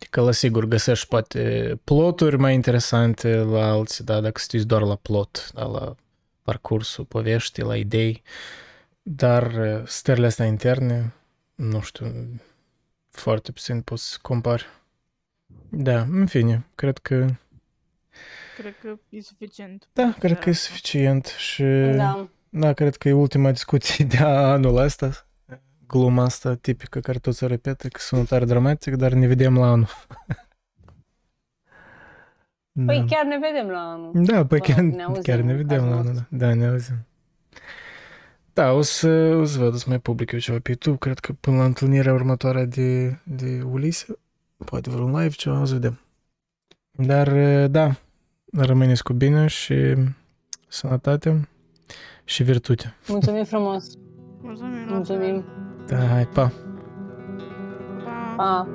Că la sigur găsești poate ploturi mai interesante la alții, da, dacă stii doar la plot, da, la parcursul poveștii, la idei, dar uh, stările astea interne, nu știu, foarte puțin poți să compari. Da, în fine, cred că, Cred că e suficient. da, cred că e Asta. suficient și, Da. da, cred că e ultima discuție de anul ăsta, gluma asta tipică care tot se repetă, că sună tare dramatic, dar ne vedem la anul. Păi Da. chiar ne vedem la anul. Da, păi Mă chiar, rog, ne auzim chiar ne în vedem cazul la anul, nostru. da. Da, ne auzim. Da, o să, o să văd, o să mai public eu ceva pe YouTube, cred că până la întâlnirea următoare de, de Ulise, poate vreun live, ceva, o să vedem. Dar, da, rămâneți cu bine și sănătate și virtute. Mulțumim frumos. Mulțumim. la Mulțumim. fel. Da, hai, pa! Pa. Pa.